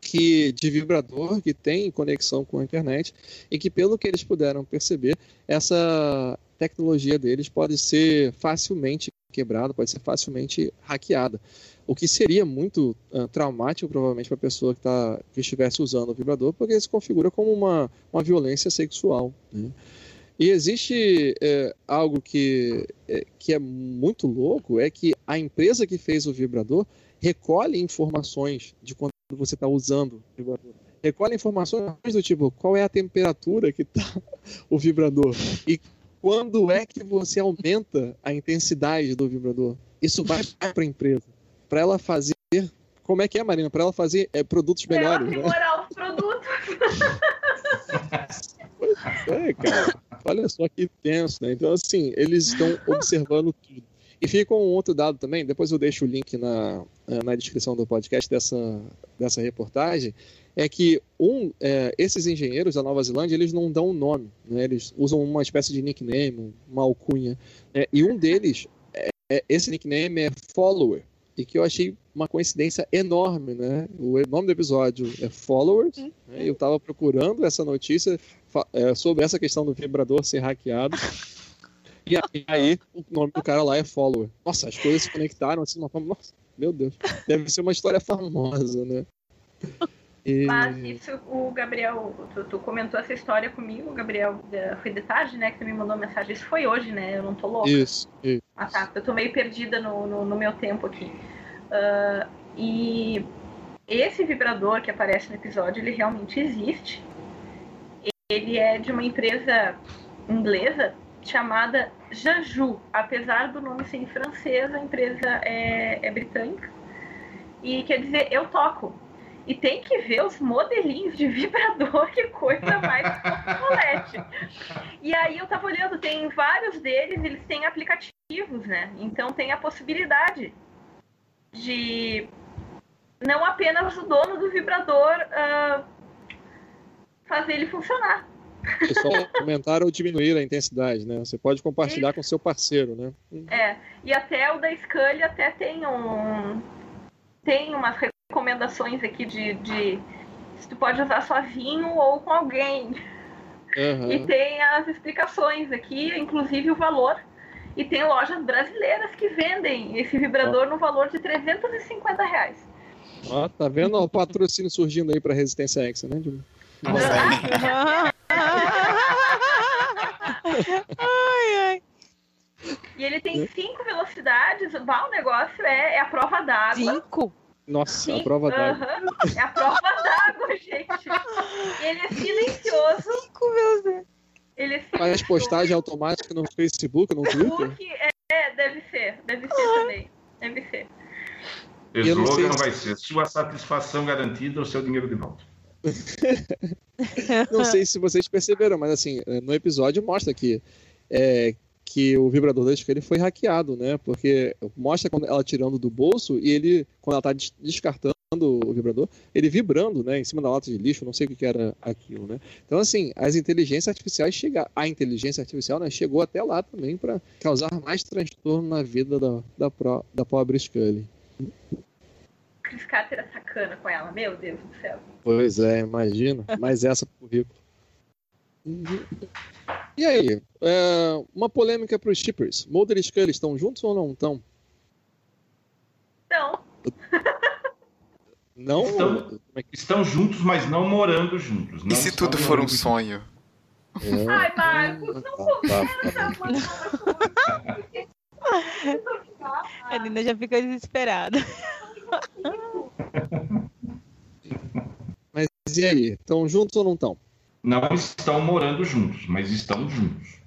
que de vibrador que tem conexão com a internet e que, pelo que eles puderam perceber, essa tecnologia deles pode ser facilmente quebrada, pode ser facilmente hackeada. O que seria muito ah, traumático, provavelmente, para a pessoa que, tá, que estivesse usando o vibrador, porque se configura como uma, uma violência sexual. né? E existe é, algo que é, que é muito louco, é que a empresa que fez o vibrador recolhe informações de quando você está usando o vibrador. Recolhe informações do tipo, qual é a temperatura que está o vibrador e quando é que você aumenta a intensidade do vibrador. Isso vai para a empresa, para ela fazer, como é que é, Marina? Para ela fazer é, produtos Pra ela melhores, né? aprimorar os produtos. É, cara. Olha só que tenso, né? Então, assim, eles estão observando tudo. E fica um outro dado também, depois eu deixo o link na, na descrição do podcast dessa, dessa reportagem, é que um, é, esses engenheiros da Nova Zelândia, eles não dão um nome, né? eles usam uma espécie de nickname, uma alcunha, né? e um deles, é, é- esse nickname é Follower, e que eu achei uma coincidência enorme, né? O nome do episódio é Followers, né? eu estava procurando essa notícia é, sobre essa questão do vibrador ser hackeado. E aí, o nome do cara lá é Follower. Nossa, as coisas se conectaram assim de uma forma. Nossa, meu Deus. Deve ser uma história famosa, né? E- Mas isso, o Gabriel, tu, tu comentou essa história comigo, Gabriel, da- foi de tarde, né, que tu me mandou mensagem. Isso foi hoje, né? Eu não tô louca. Isso, isso. Ah, tá. Eu tô meio perdida no, no, no meu tempo aqui. Ah, e esse vibrador que aparece no episódio, ele realmente existe. Ele é de uma empresa inglesa chamada Jaju. Apesar do nome ser em francês, a empresa é, é britânica. E quer dizer, eu toco. E tem que ver os modelinhos de vibrador, que coisa mais colete. E aí eu tava olhando, tem vários deles, eles têm aplicativos, né? Então tem a possibilidade de não apenas o dono do vibrador ah, fazer ele funcionar. Só aumentar ou diminuir a intensidade, né? Você pode compartilhar com seu parceiro, né? É, e até o da Scully até tem um tem umas recomendações aqui de, de se tu pode usar sozinho ou com alguém. Aham. E tem as explicações aqui, inclusive o valor. E tem lojas brasileiras que vendem esse vibrador no valor de 350 reais. Ó, tá vendo o patrocínio surgindo aí pra Resistência X, né, Dilma? Ai, ai. E ele tem cinco velocidades. Bah, o negócio é, é a prova d'água. Cinco? Nossa, a prova d'água. É a prova d'água, gente. E ele é silencioso. Cinco, meu Deus. Ele é Faz silencioso. postagem automática no Facebook, no Twitter? Facebook é, é, deve ser. Deve ser também. Deve ser. O não slogan vai ser sua satisfação garantida, o seu dinheiro de volta. Não sei se vocês perceberam, mas assim, no episódio mostra que, é, que o vibrador da Scully foi hackeado, né? Porque mostra quando ela tirando do bolso e ele, quando ela tá des- descartando o vibrador, ele vibrando, né? Em cima da lata de lixo, não sei o que era aquilo, né? Então, assim, as inteligências artificiais chegaram, a inteligência artificial né, chegou até lá também para causar mais transtorno na vida da, da, da pobre Scully. Chris Carter era sacana com ela. Meu Deus do céu. Pois é, imagina. Mais essa pro currículo. E aí, é, uma polêmica para os shippers. Mulder e Scully estão juntos ou não estão? Então, Não? Estão. Como é que Estão juntos, mas não morando juntos. E Não se estão tudo for um morando sonho? é? ai, Marcos, não Tá, tá, tá. A Lina já fica desesperada. Mas e aí, estão juntos ou não estão? Não estão morando juntos, mas estão juntos.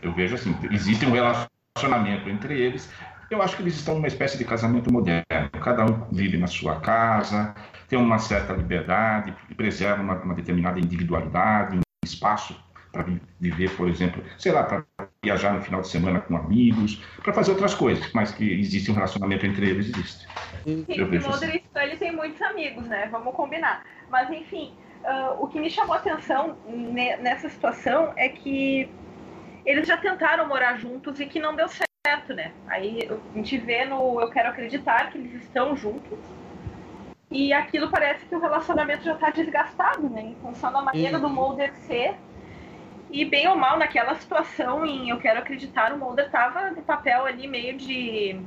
Eu vejo assim, existe um relacionamento entre eles. Eu acho que eles estão numa espécie de casamento moderno. Cada um vive na sua casa, tem uma certa liberdade, preserva uma, uma determinada individualidade, um espaço para viver, por exemplo, sei lá, para viajar no final de semana com amigos, para fazer outras coisas, mas que existe um relacionamento entre eles, existe. Sim, Eu e vejo Mulder e Scully tem muitos amigos, né? Vamos combinar. Mas enfim, ah, o que me chamou a atenção ne- nessa situação é que eles já tentaram morar juntos e que não deu certo, né? Aí a gente vê no Eu Quero Acreditar que eles estão juntos. E aquilo parece que o relacionamento já está desgastado, né? Em função da maneira do Mulder ser. E bem ou mal, naquela situação em Eu Quero Acreditar, o Mulder tava no papel ali meio de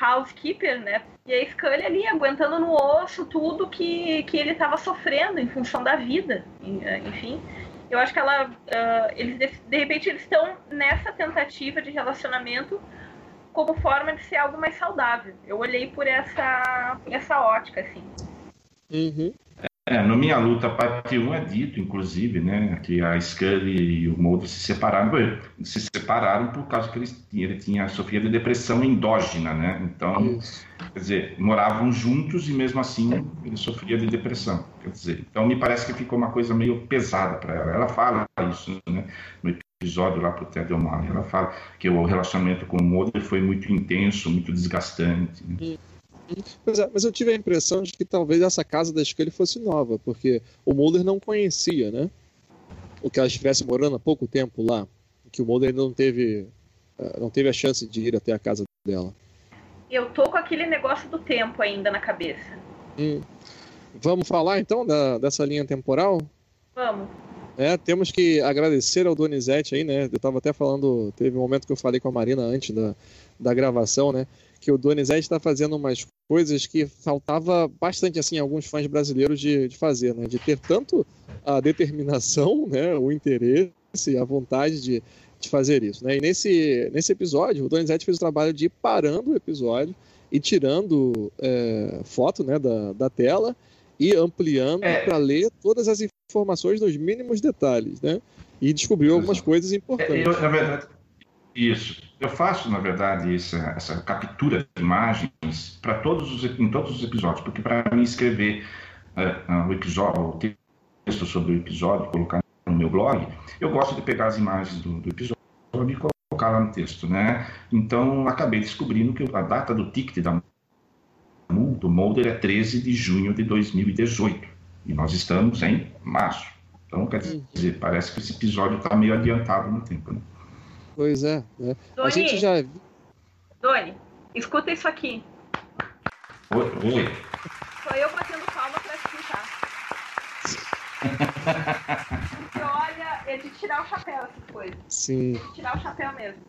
housekeeper, né? E a Scully ali aguentando no osso tudo que, que ele estava sofrendo em função da vida, eh, enfim. Eu acho que ela, ah, eles de repente eles estão nessa tentativa de relacionamento como forma de ser algo mais saudável. Eu olhei por essa, por essa ótica, assim. Uhum. É, no Minha Luta, parte 1 é dito, inclusive, né, que a Scully e o Mulder se separaram, se separaram por causa que eles, ele tinha sofria de depressão endógena, né, então, Isso. quer dizer, moravam juntos e mesmo assim ele sofria de depressão, quer dizer, então me parece que ficou uma coisa meio pesada para ela, ela fala isso, né, no episódio lá pro Ted O'Malley, ela fala que o relacionamento com o Mulder foi muito intenso, muito desgastante, né? Pois é, mas eu tive a impressão de que talvez essa casa da Scully fosse nova, porque o Mulder não conhecia, né? O que ela estivesse morando há pouco tempo lá, que o Mulder ainda não teve, eh, não teve a chance de ir até a casa dela. Eu tô com aquele negócio do tempo ainda na cabeça. Hum. Vamos falar então da- dessa linha temporal? Vamos. É, temos que agradecer ao Donizete aí, né? Eu tava até falando, teve um momento que eu falei com a Marina antes da, da gravação, né? Que o Donizete está fazendo umas coisas que faltava bastante, assim, alguns fãs brasileiros de, de fazer, né? De ter tanto a determinação, né? O interesse, a vontade de, de fazer isso, né? E nesse, nesse episódio, o Donizete fez o trabalho de ir parando o episódio e tirando é, foto, né? Da, da tela e ampliando É. para ler todas as informações nos mínimos detalhes, né? E descobriu algumas coisas É, importantes. eu, na verdade, isso. Eu faço, na verdade, essa, essa captura de imagens para todos os, em todos os episódios, porque para mim escrever ah, o episódio, o texto sobre o episódio, colocar no meu blog, eu gosto de pegar as imagens do, do episódio e colocar lá no texto, né? Então, acabei descobrindo que a data do ticket da do Mulder é 13 de junho de 2018 e nós estamos em março. Então, quer dizer, parece que esse episódio está meio adiantado no tempo, né? Pois é, né? A Doni, gente já Doni, escuta isso aqui. Oi, oi. Sou eu batendo palma pra ti, tá? Porque olha, é de tirar o chapéu essas coisas. sim, De tirar o chapéu mesmo.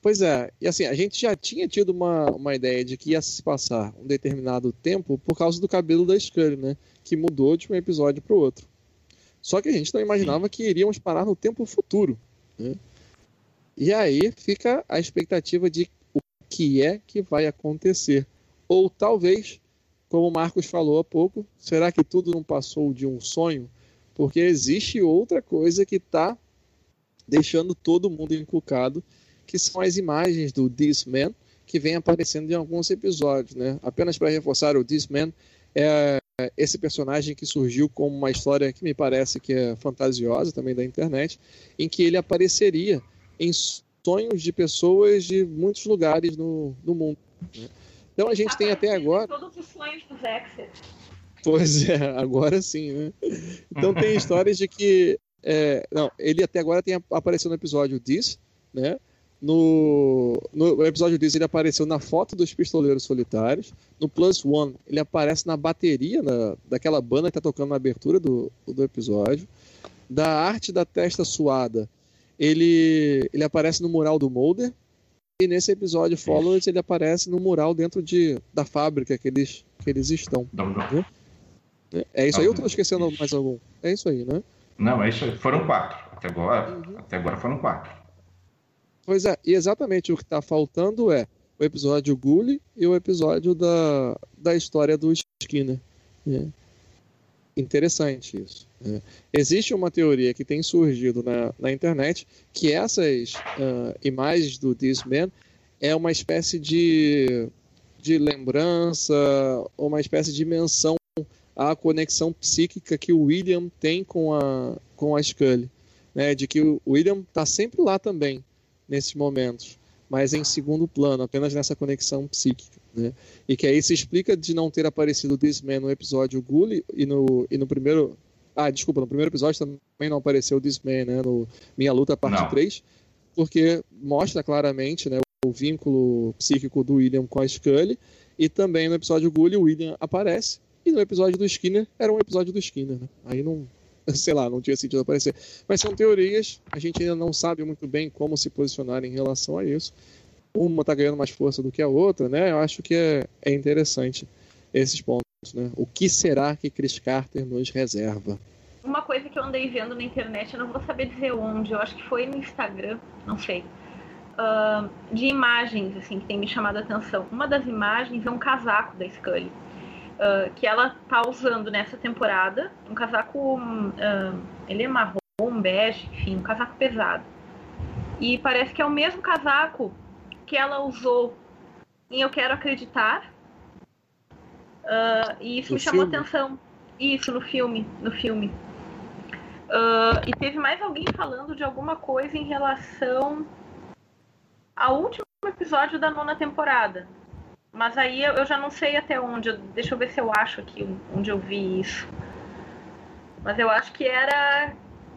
Pois é, e assim, a gente já tinha tido uma, uma ideia de que ia se passar um determinado tempo por causa do cabelo da Scully, né? Que mudou de um episódio para o outro. Só que a gente não imaginava que iríamos parar no tempo futuro. Né? E aí fica a expectativa de o que é que vai acontecer. Ou talvez, como o Marcos falou há pouco, será que tudo não passou de um sonho? Porque existe outra coisa que está deixando todo mundo encucado que são as imagens do This Man que vem aparecendo em alguns episódios, né? Apenas para reforçar, o This Man é esse personagem que surgiu como uma história que me parece que é fantasiosa também da internet, em que ele apareceria em sonhos de pessoas de muitos lugares no, no mundo. Né? Então a gente tem até agora. Todos os sonhos dos. Pois é, agora sim, né? Então tem histórias de que. É, não, ele até agora tem aparecido no episódio This, né? No, no episódio disso, ele apareceu na foto dos Pistoleiros Solitários. No Plus One, ele aparece na bateria na, daquela banda que está tocando na abertura do, do episódio. Da arte da testa suada, ele, ele aparece no mural do Mulder. E nesse episódio Followers, ele aparece no mural dentro de, da fábrica que eles, que eles estão. É isso aí ou estou esquecendo mais algum? É isso aí, né? Não, é isso aí. Foram quatro. Até agora, uhum. até agora foram quatro. Pois é, e exatamente o que está faltando é o episódio Gully e o episódio da, da história do Skinner. É. Interessante isso. É. Existe uma teoria que tem surgido na, na internet que essas uh, imagens do This Man é uma espécie de, de lembrança, uma espécie de menção à conexão psíquica que o William tem com a, com a Scully. Né, de que o William está sempre lá também, nesses momentos, mas em segundo plano, apenas nessa conexão psíquica. Né? E que aí se explica de não ter aparecido This Man no episódio Gully e no, e no primeiro. Ah, desculpa, no primeiro episódio também não apareceu This Man, né? No Minha Luta, parte não. 3, porque mostra claramente né, o vínculo psíquico do William com a Scully. E também no episódio Gully o William aparece. E no episódio do Skinner era um episódio do Skinner. Né? Aí não, sei lá, não tinha sentido aparecer. Mas são teorias, a gente ainda não sabe muito bem como se posicionar em relação a isso. Uma está ganhando mais força do que a outra, né? Eu acho que é, é interessante esses pontos, né? O que será que Chris Carter nos reserva? Uma coisa que eu andei vendo na internet, eu não vou saber dizer onde, eu acho que foi no Instagram, não sei. Uh, de imagens, assim, que tem me chamado a atenção. Uma das imagens é um casaco da Scully uh, que ela tá usando nessa temporada. Um casaco. Uh, ele é marrom, bege, enfim, um casaco pesado. E parece que é o mesmo casaco que ela usou em Eu Quero Acreditar. Uh, e isso no me chamou filme? atenção. Isso, no filme. No filme. Uh, e teve mais alguém falando de alguma coisa em relação ao último episódio da nona temporada. Mas aí eu, já não sei até onde. Deixa eu ver se eu acho aqui onde eu vi isso. Mas eu acho que era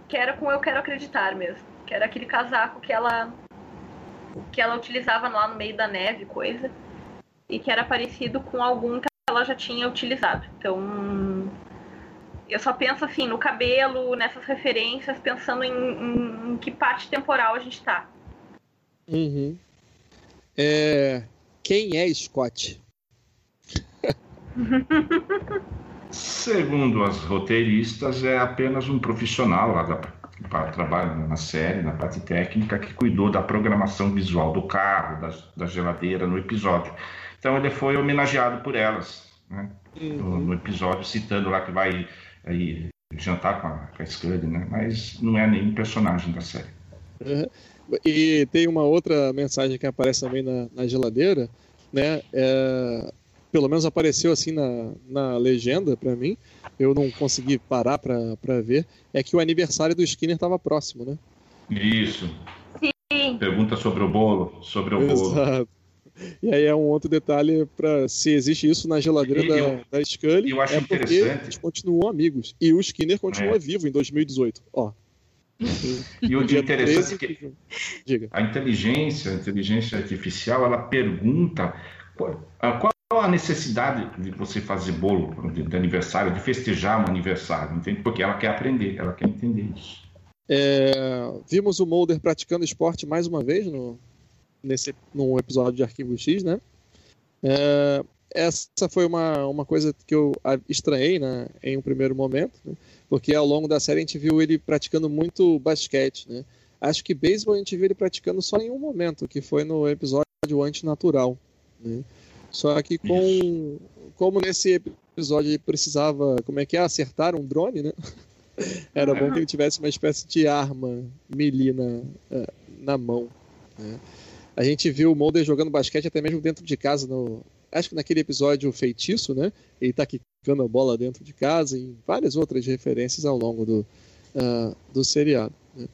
que era com eu quero acreditar mesmo. Que era aquele casaco que ela que ela utilizava lá no meio da neve, coisa. E que era parecido com algum ela já tinha utilizado. Então, eu só penso assim no cabelo, nessas referências, pensando em, em, em que parte temporal a gente está. Uhum. É, quem é Scott? Segundo as roteiristas, é apenas um profissional lá da, para trabalho na série, na parte técnica, que cuidou da programação visual do carro, da, da geladeira no episódio. Então ele foi homenageado por elas né? uhum. no, no, episódio, citando lá que vai aí, jantar com a, com a Scully, né? mas não é nenhum personagem da série. Uhum. E tem uma outra mensagem que aparece também na, na geladeira, né? É, pelo menos apareceu assim na, na legenda para mim. Eu não consegui parar para ver. É que o aniversário do Skinner estava próximo, né? Isso. Sim. Pergunta sobre o bolo, sobre o Exato. bolo. E aí é um outro detalhe para se existe isso na geladeira da, eu, da Scully. Eu acho é interessante. Eles continuam amigos. E o Skinner continua é. vivo em 2018. Ó, e o interessante é que a inteligência, a inteligência artificial, ela pergunta qual, qual a necessidade de você fazer bolo de, de, aniversário, de festejar um aniversário, entende? Porque ela quer aprender, ela quer entender isso. É, vimos o Mulder praticando esporte mais uma vez no, nesse, num episódio de Arquivo X, né? É, essa foi uma, uma coisa que eu estranhei né, em um primeiro momento, né, porque ao longo da série a gente viu ele praticando muito basquete. Né? Acho que beisebol a gente viu ele praticando só em um momento, que foi no episódio Antinatural. Né? Só que com, como nesse episódio ele precisava, como é que é, acertar um drone, né? Era bom que ele tivesse uma espécie de arma melee na, eh, na mão. Né? A gente viu o Mulder jogando basquete até mesmo dentro de casa no, acho que naquele episódio Feitiço, né? Ele tá quicando a bola dentro de casa e várias outras referências ao longo do, uh, do seriado. Né?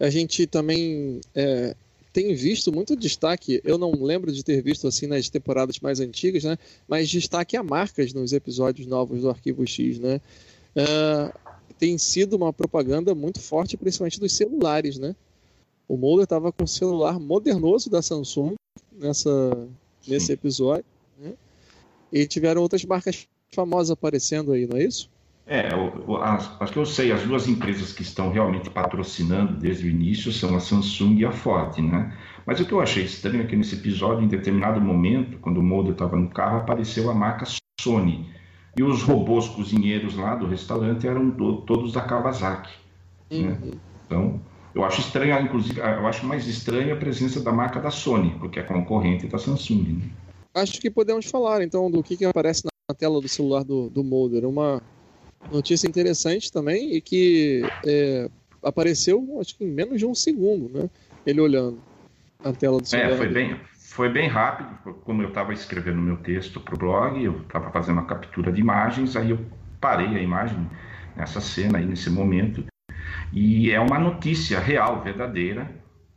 A gente também é, tem visto muito destaque, eu não lembro de ter visto assim nas temporadas mais antigas, né? Mas destaque a marcas nos episódios novos do Arquivo X, né? Uh, tem sido uma propaganda muito forte, principalmente dos celulares, né? O Mulder estava com o celular modernoso da Samsung nessa, nesse episódio. Né? E tiveram outras marcas famosas aparecendo aí, não é isso? É, as, acho que eu sei, as duas empresas que estão realmente patrocinando desde o início são a Samsung e a Ford, né? Mas o que eu achei estranho é que nesse episódio, em determinado momento, quando o Mulder estava no carro, apareceu a marca Sony. E os robôs cozinheiros lá do restaurante eram do, todos da Kawasaki. Né? Uhum. Né? Então, eu acho estranho, inclusive, eu acho mais estranha a presença da marca da Sony, porque é concorrente da Samsung. Né? acho que podemos falar então do que, que aparece na tela do celular do, do Mulder. Uma notícia interessante também e que é, apareceu acho que em menos de um segundo, né? Ele olhando a tela do é, celular. É, foi bem, foi bem rápido, como eu estava escrevendo meu texto para o blog, eu estava fazendo uma captura de imagens, aí eu parei a imagem nessa cena aí, nesse momento, e é uma notícia real, verdadeira,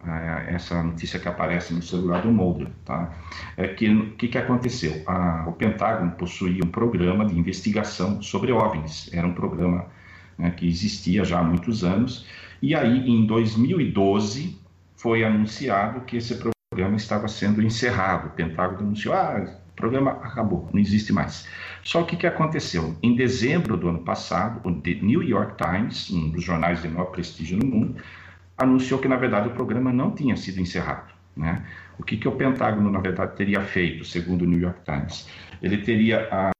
é, essa notícia que aparece no celular do Mulder, tá? É que o que, que aconteceu? A, o Pentágono possuía um programa de investigação sobre OVNIs. Era um programa né, que existia já há muitos anos. E aí, em 2012, foi anunciado que esse programa estava sendo encerrado. O Pentágono anunciou: ah, o programa acabou, não existe mais. Só que o que aconteceu? Em dezembro do ano passado, o The New York Times, um dos jornais de maior prestígio no mundo, anunciou que, na verdade, o programa não tinha sido encerrado. Né? O que, que o Pentágono, na verdade, teria feito, segundo o New York Times? Ele teria. A,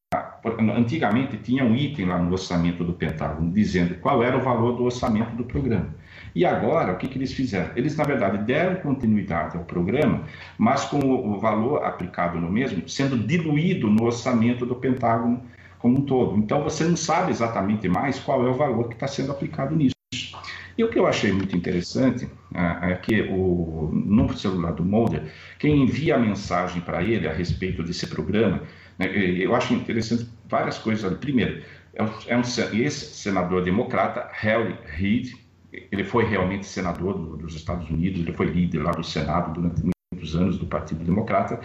antigamente tinha um item lá no orçamento do Pentágono dizendo qual era o valor do orçamento do programa. E agora, o que, que eles fizeram? Eles, na verdade, deram continuidade ao programa, mas com o, valor aplicado no mesmo sendo diluído no orçamento do Pentágono como um todo. Então, você não sabe exatamente mais qual é o valor que está sendo aplicado nisso. E o que eu achei muito interessante é, é que o, no celular do Mulder, quem envia a mensagem para ele a respeito desse programa, né, eu acho interessante várias coisas. Primeiro, é um, é um ex-senador democrata, Harry Reid, ele foi realmente senador do, dos Estados Unidos, ele foi líder lá do Senado durante muitos anos do Partido Democrata.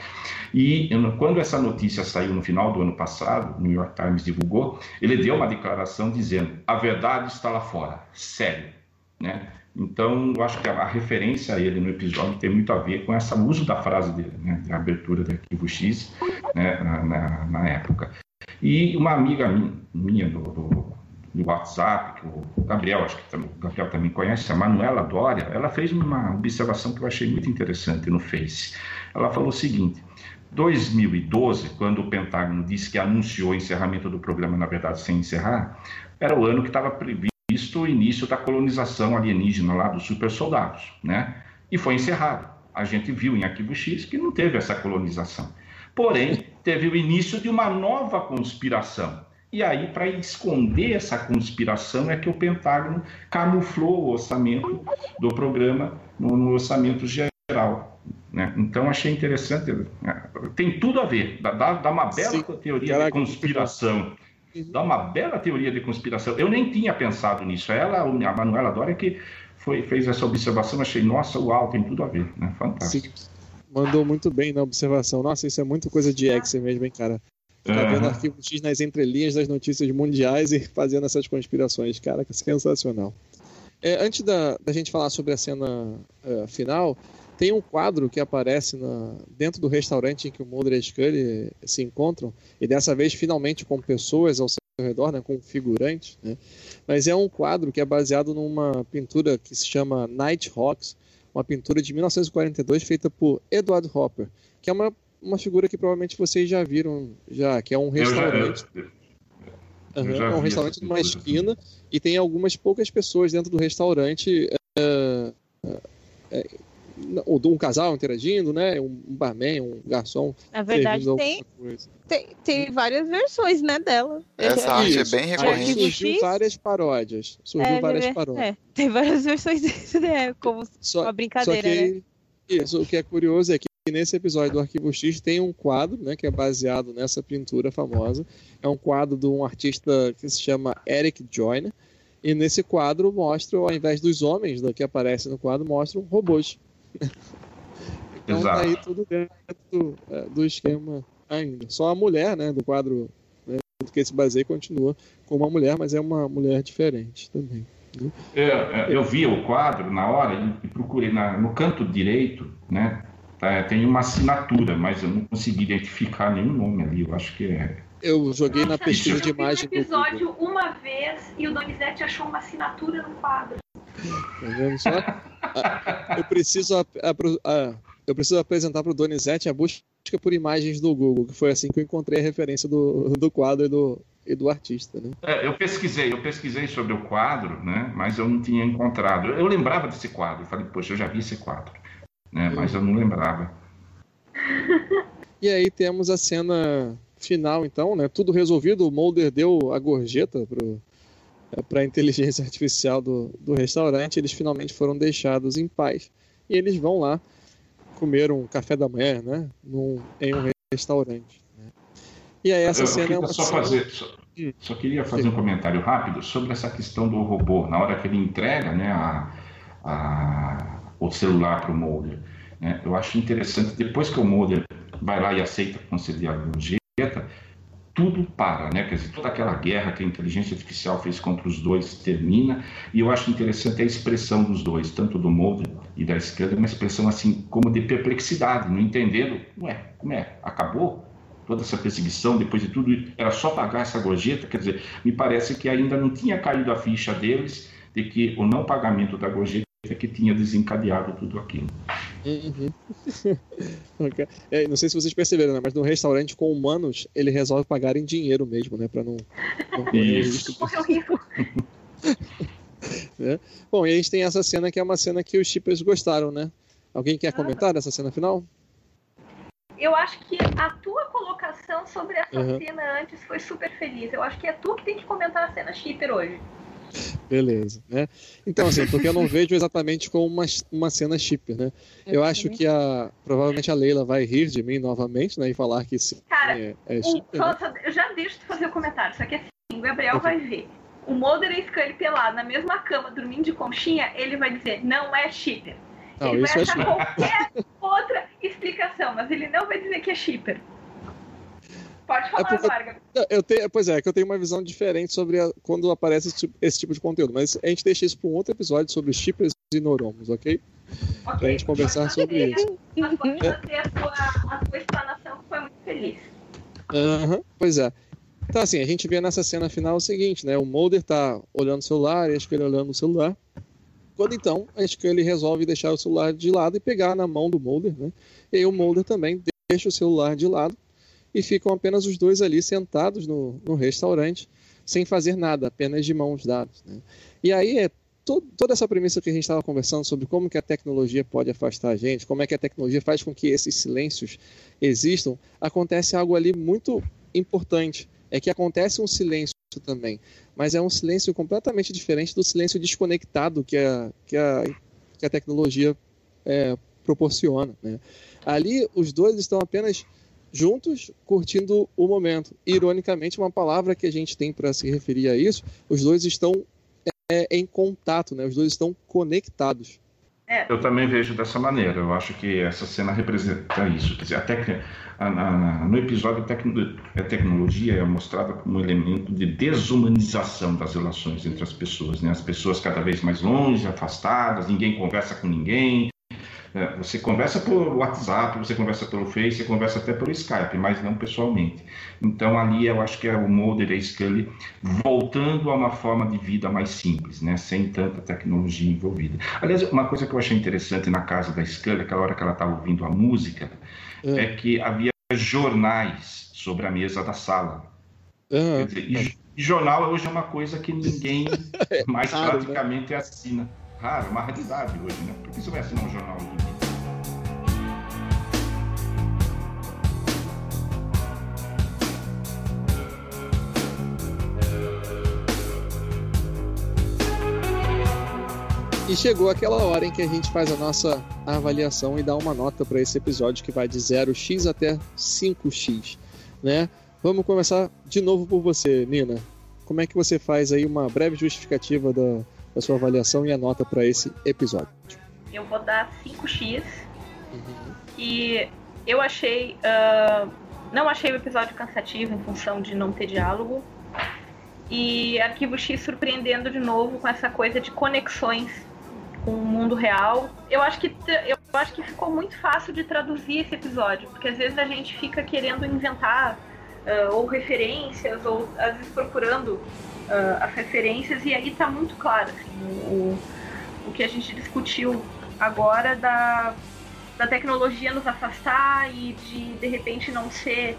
E quando essa notícia saiu no final do ano passado, o New York Times divulgou, ele deu uma declaração dizendo: a verdade está lá fora, sério. Né? Então, eu acho que a, referência a ele no episódio tem muito a ver com esse uso da frase dele, né, de abertura do arquivo X né, na, na, na, época. E uma amiga minha do, do, do, WhatsApp, que o Gabriel, acho que o Gabriel também conhece, a Manuela Dória, ela fez uma observação que eu achei muito interessante no Face. Ela falou o seguinte: 2012, quando o Pentágono disse que anunciou o encerramento do programa, na verdade, sem encerrar, era o ano que estava previsto visto o início da colonização alienígena lá dos super soldados, né? E foi encerrado. A gente viu em Arquivo X que não teve essa colonização. Porém, teve o início de uma nova conspiração. E aí, para esconder essa conspiração, é que o Pentágono camuflou o orçamento do programa no, no orçamento geral. Né? Então, achei interessante. Né? Tem tudo a ver. Dá, dá uma bela Sim. teoria Caraca, de conspiração dá uma bela teoria de conspiração. Eu nem tinha pensado nisso. Ela, a Manuela Dória, que foi, fez essa observação, achei, nossa, uau, tem tudo a ver, né? Fantástico. Sim. Mandou muito bem na observação. Nossa, isso é muito coisa de Excel mesmo, hein, cara? Ficar uhum. arquivo X nas entrelinhas das notícias mundiais e fazendo essas conspirações. Cara, que sensacional. É, antes da, da gente falar sobre a cena uh, final, tem um quadro que aparece na, dentro do restaurante em que o Mulder e a Scully se encontram, e dessa vez finalmente com pessoas ao seu redor, né, com figurantes, né? mas é um quadro que é baseado numa pintura que se chama Night Hawks, uma pintura de 1942 feita por Edward Hopper, que é uma, uma figura que provavelmente vocês já viram, já que é um restaurante. Eu já, eu, eu uhum, é um restaurante numa esquina e tem algumas poucas pessoas dentro do restaurante. É, é, um casal interagindo, né? Um barman, um garçom. Na verdade, tem, tem, tem, várias versões, né, dela. Essa arte é bem recorrente. Surgiu várias paródias. Surgiu é, várias paródias. É, tem várias versões disso, né? Como só, uma brincadeira, que, né? Isso, o que é curioso é que nesse episódio do Arquivo X tem um quadro, né, que é baseado nessa pintura famosa. É um quadro de um artista que se chama Eric Joyner. E nesse quadro mostra, ao invés dos homens que aparecem no quadro, mostram robôs. então Exato. tá aí tudo dentro do, é, do, esquema ainda. Só a mulher, né, do quadro né, que se baseia continua com uma mulher, mas é uma mulher diferente também. Né? Eu, é, eu vi o quadro na hora e procurei na, no canto direito, né? Tá, tem uma assinatura, mas eu não consegui identificar nenhum nome ali. Eu acho que é. Eu joguei Nossa, na pesquisa de imagem. Eu episódio uma vez e o Donizete achou uma assinatura no quadro. Tá vendo só? Ah, eu preciso, eu preciso apresentar para o Donizete a busca por imagens do Google, que foi assim que eu encontrei a referência do, do quadro e do, e do artista, né? É, eu pesquisei, eu pesquisei sobre o quadro, né? Mas eu não tinha encontrado. Eu lembrava desse quadro, falei, poxa, eu já vi esse quadro, né? Mas eu não lembrava. E aí temos a cena final, então, né? Tudo resolvido, o Mulder deu a gorjeta pro para a inteligência artificial do, do restaurante, eles finalmente foram deixados em paz. E eles vão lá comer um café da manhã, né? Num, em um restaurante. Né? E aí essa eu, cena é uma só, fazer, só, só, queria fazer Sim. um comentário rápido sobre essa questão do robô. Na hora que ele entrega né, a, a, o celular para o Mulder, né, eu acho interessante, depois que o Mulder vai lá e aceita conceder a gorjeta, tudo para, né? Quer dizer, toda aquela guerra que a inteligência artificial fez contra os dois termina, e eu acho interessante a expressão dos dois, tanto do Mulder e da esquerda, uma expressão assim como de perplexidade, não entendendo, ué, como é? Acabou? Toda essa perseguição, depois de tudo, era só pagar essa gorjeta? Quer dizer, me parece que ainda não tinha caído a ficha deles de que o não pagamento da gorjeta que tinha desencadeado tudo aquilo. Uhum. é, não sei se vocês perceberam, né? mas no restaurante com humanos ele resolve pagar em dinheiro mesmo, né? Para não, não risco. é. Bom, e a gente tem essa cena que é uma cena que os shippers gostaram, né? Alguém quer comentar dessa cena final? Eu acho que a tua colocação sobre essa uhum. cena antes foi super feliz. Eu acho que é tu que tem que comentar a cena shipper hoje. Beleza, né? Então, assim, porque eu não vejo exatamente como uma, uma cena chip, né? Eu, eu acho que a provavelmente a Leila vai rir de mim novamente, né? E falar que sim. Cara, é, é chip, o, né? eu já deixo de fazer o comentário, só que assim, o Gabriel vai ver. O Mulder e Scully pelado na mesma cama, dormindo de conchinha, ele vai dizer, não é shipper. Não, ele vai é achar é qualquer outra explicação, mas ele não vai dizer que é shipper. Pode falar, é porque, eu tenho, Pois é, que eu tenho uma visão diferente sobre a, quando aparece esse tipo, esse tipo, de conteúdo. Mas a gente deixa isso para um outro episódio sobre chips e neurônios, ok? okay. Pra gente conversar sobre isso. Mas pode fazer a tua, a tua explanação que foi muito feliz. Uhum, pois é. Então, assim, a gente vê nessa cena final o seguinte, né? O Mulder tá olhando o celular, e acho que ele olhando o celular. Quando então, acho que ele resolve deixar o celular de lado e pegar na mão do Mulder, né? E aí o Mulder também deixa o celular de lado e ficam apenas os dois ali sentados no, no restaurante, sem fazer nada, apenas de mãos dadas. Né? E aí é to toda essa premissa que a gente estava conversando sobre como que a tecnologia pode afastar a gente, como é que a tecnologia faz com que esses silêncios existam, acontece algo ali muito importante. É que acontece um silêncio também, mas é um silêncio completamente diferente do silêncio desconectado que a, que a, que a tecnologia é, proporciona. Né? Ali, os dois estão apenas juntos, curtindo o momento. Ironicamente, uma palavra que a gente tem para se referir a isso, os dois estão é, em contato, né? Os dois estão conectados. É. Eu também vejo dessa maneira. Eu acho que essa cena representa isso. Quer dizer, até a, a, no episódio a tecnologia é mostrada como um elemento de desumanização das relações entre as pessoas. Né? As pessoas cada vez mais longe, afastadas, ninguém conversa com ninguém, É, você conversa por WhatsApp, você conversa pelo Face, você conversa até pelo Skype, mas não pessoalmente. Então ali eu acho que é o Mulder e a Scully voltando a uma forma de vida mais simples, né? sem tanta tecnologia envolvida. Aliás, uma coisa que eu achei interessante na casa da Scully, aquela hora que ela estava ouvindo a música, é. é que havia jornais sobre a mesa da sala. Uhum. Dizer, e, jornal hoje é uma coisa que ninguém é mais né? praticamente assina. Raro, uma raridade hoje, né? Por que você vai assinar um jornal? E chegou aquela hora em que a gente faz a nossa avaliação e dá uma nota para esse episódio que vai de 0x até 5x, né? Vamos começar de novo por você, Nina. Como é que você faz aí uma breve justificativa da, da sua avaliação e a nota para esse episódio? Eu vou dar 5x. Uhum. E eu achei. Uh, não achei o episódio cansativo em função de não ter diálogo. E Arquivo X surpreendendo de novo com essa coisa de conexões com o mundo real. Eu acho que eu acho que ficou muito fácil de traduzir esse episódio, porque às vezes a gente fica querendo inventar uh, ou referências ou às vezes procurando uh, as referências e aí está muito claro assim, o, o que a gente discutiu agora da da tecnologia nos afastar e de de repente não ser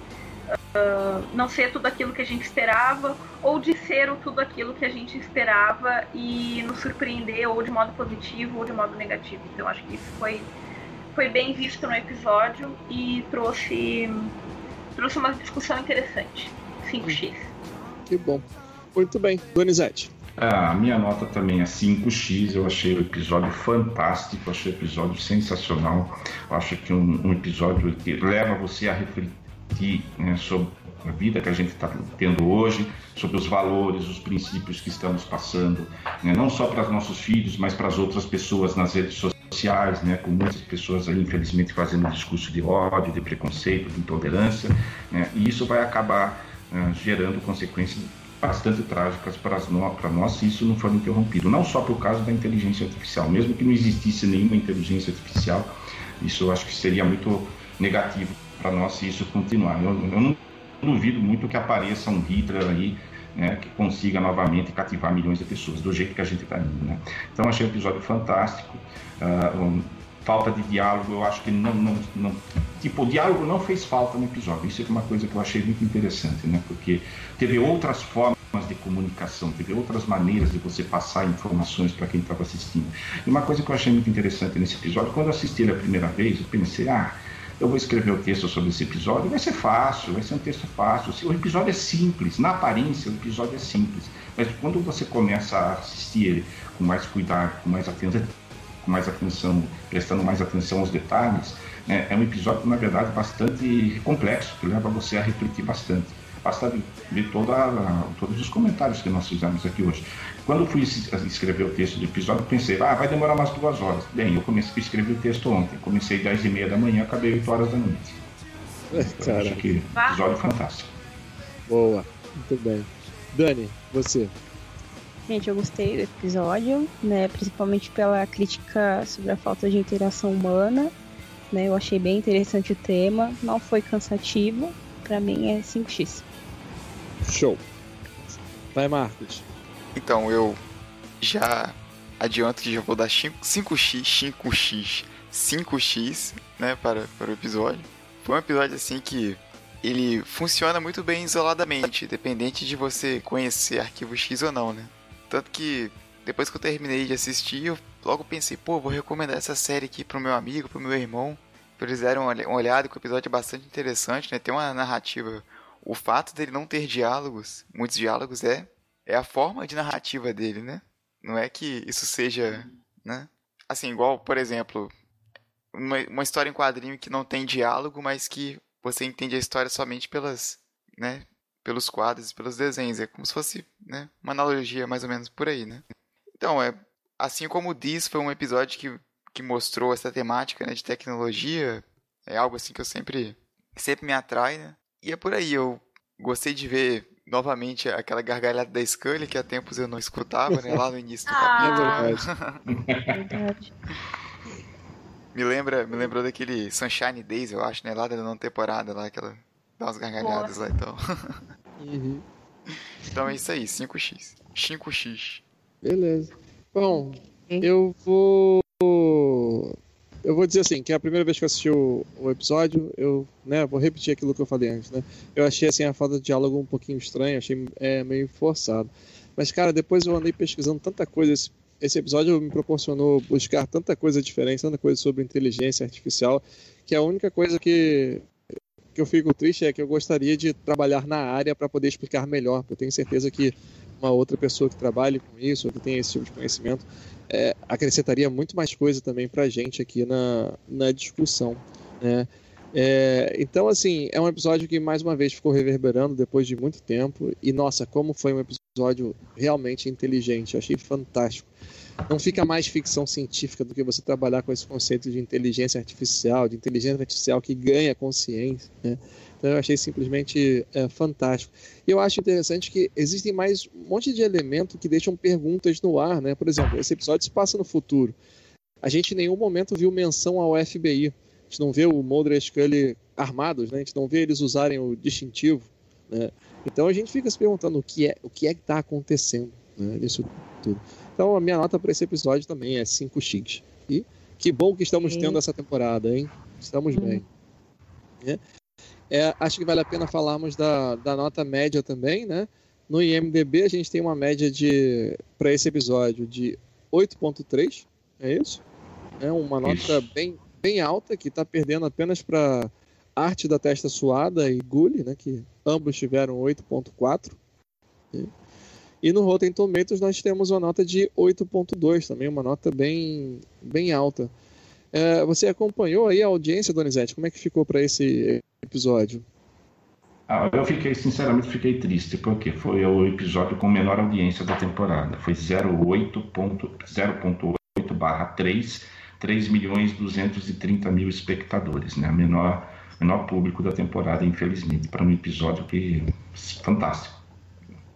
uh, não ser tudo aquilo que a gente esperava, ou de ser o tudo aquilo que a gente esperava e nos surpreender, ou de modo positivo ou de modo negativo. Então, acho que isso foi, foi bem visto no episódio e trouxe, trouxe uma discussão interessante. 5x. Que bom. Muito bem. Donizete. A minha nota também é 5x. Eu achei o episódio fantástico, achei o episódio sensacional. Acho que um, um episódio que leva você a refletir né, sobre a vida que a gente está tendo hoje, sobre os valores, os princípios que estamos passando, né, não só para os nossos filhos, mas para as outras pessoas nas redes sociais, né, com muitas pessoas aí, infelizmente, fazendo discurso de ódio, de preconceito, de intolerância, né, e isso vai acabar uh, gerando consequências bastante trágicas para nós, para nós se isso não for interrompido, não só por causa da inteligência artificial, mesmo que não existisse nenhuma inteligência artificial, isso eu acho que seria muito negativo para nós se isso continuar. Eu, eu, não duvido muito que apareça um Hitler aí né, que consiga novamente cativar milhões de pessoas, do jeito que a gente está indo. Né? Então, achei o episódio fantástico. Uh, um, falta de diálogo, eu acho que não, não, não, Tipo, o diálogo não fez falta no episódio. Isso é uma coisa que eu achei muito interessante, né? Porque teve outras formas de comunicação, teve outras maneiras de você passar informações para quem estava assistindo. E uma coisa que eu achei muito interessante nesse episódio, quando eu assisti ele a primeira vez, eu pensei, ah eu vou escrever o texto sobre esse episódio, vai ser fácil, vai ser um texto fácil. O episódio é simples, na aparência o episódio é simples, mas quando você começa a assistir ele com mais cuidado, com mais atenção, com mais atenção prestando mais atenção aos detalhes, né, é um episódio, na verdade, bastante complexo, que leva você a refletir bastante. Basta ver toda, todos os comentários que nós fizemos aqui hoje. Quando eu fui escrever o texto do episódio, eu pensei, ah, vai demorar umas duas horas. Bem, eu comecei a escrever o texto ontem. Comecei às 10 e meia da manhã, acabei 8 horas da noite. Então, acho que episódio fantástico. Boa, muito bem. Dani, você. Gente, eu gostei do episódio, né? Principalmente pela crítica sobre a falta de interação humana. Né? Eu achei bem interessante o tema. Não foi cansativo. Para mim é 5x. Show. Vai, Marcos. Então, eu já adianto que já vou dar 5x, 5x, 5x, né, para, para o episódio. Foi um episódio assim que ele funciona muito bem isoladamente, dependente de você conhecer Arquivo X ou não, né? Tanto que depois que eu terminei de assistir, eu logo pensei, pô, vou recomendar essa série aqui pro meu amigo, pro meu irmão, eles darem uma olhada, que o episódio é bastante interessante, né? Tem uma narrativa. O fato dele não ter diálogos, muitos diálogos, é é a forma de narrativa dele, né? Não é que isso seja, né? Assim, igual, por exemplo, uma, uma história em quadrinho que não tem diálogo, mas que você entende a história somente pelas, né? Pelos quadros e pelos desenhos. É como se fosse, né? Uma analogia mais ou menos por aí, né? Então, é assim como Diz foi um episódio que, que mostrou essa temática né, de tecnologia, é algo assim que eu sempre sempre me atrai, né? E é por aí, eu gostei de ver novamente aquela gargalhada da Scully que há tempos eu não escutava, né? Lá no início do ah. capítulo. É verdade. Me lembra, me lembrou daquele Sunshine Days, eu acho, né? Lá da nona temporada, lá, aquela. Dá umas gargalhadas lá então. Uhum. Então é isso aí, 5x. 5x. Beleza. Bom, eu vou. Eu vou dizer assim, que é a primeira vez que eu assisti o, o episódio, eu né, vou repetir aquilo que eu falei antes, né? Eu achei assim a falta de diálogo um pouquinho estranha, achei é, meio forçado. Mas, cara, depois eu andei pesquisando tanta coisa. Esse, esse episódio me proporcionou buscar tanta coisa diferente, tanta coisa sobre inteligência artificial, que a única coisa que, que eu fico triste é que eu gostaria de trabalhar na área para poder explicar melhor. Eu tenho certeza que uma outra pessoa que trabalhe com isso, ou que tenha esse tipo de conhecimento, é, acrescentaria muito mais coisa também para a gente aqui na, na discussão. Né? É, então, assim, é um episódio que mais uma vez ficou reverberando depois de muito tempo. E nossa, como foi um episódio realmente inteligente, achei fantástico. Não fica mais ficção científica do que você trabalhar com esse conceito de inteligência artificial, de inteligência artificial que ganha consciência. Né? Então eu achei simplesmente é, fantástico. E eu acho interessante que existem mais um monte de elementos que deixam perguntas no ar. Né? Por exemplo, esse episódio se passa no futuro. A gente em nenhum momento viu menção ao FBI. A gente não vê o Mulder e a Scully armados, né? a gente não vê eles usarem o distintivo. Né? Então a gente fica se perguntando o que é o que é que está acontecendo né, nisso tudo. Então a minha nota para esse episódio também é 5x. E que bom que estamos Sim. tendo essa temporada, hein? Estamos Hum. bem. É, é, acho que vale a pena falarmos da, da nota média também, né? No IMDB a gente tem uma média de para esse episódio de 8.3, é isso? É uma nota Isso. bem, bem alta que está perdendo apenas para Arte da Testa Suada e Gully, né? Que ambos tiveram 8.4. né? E no Rotten Tomatoes nós temos uma nota de 8.2 também, uma nota bem, bem alta. É, você acompanhou aí a audiência, Donizete? Como é que ficou para esse episódio? Ah, eu fiquei, sinceramente, fiquei triste, porque foi o episódio com menor audiência da temporada. Foi 0.8 barra 3, 3 milhões 230 mil espectadores, né? Menor, menor público da temporada, infelizmente, para um episódio que fantástico.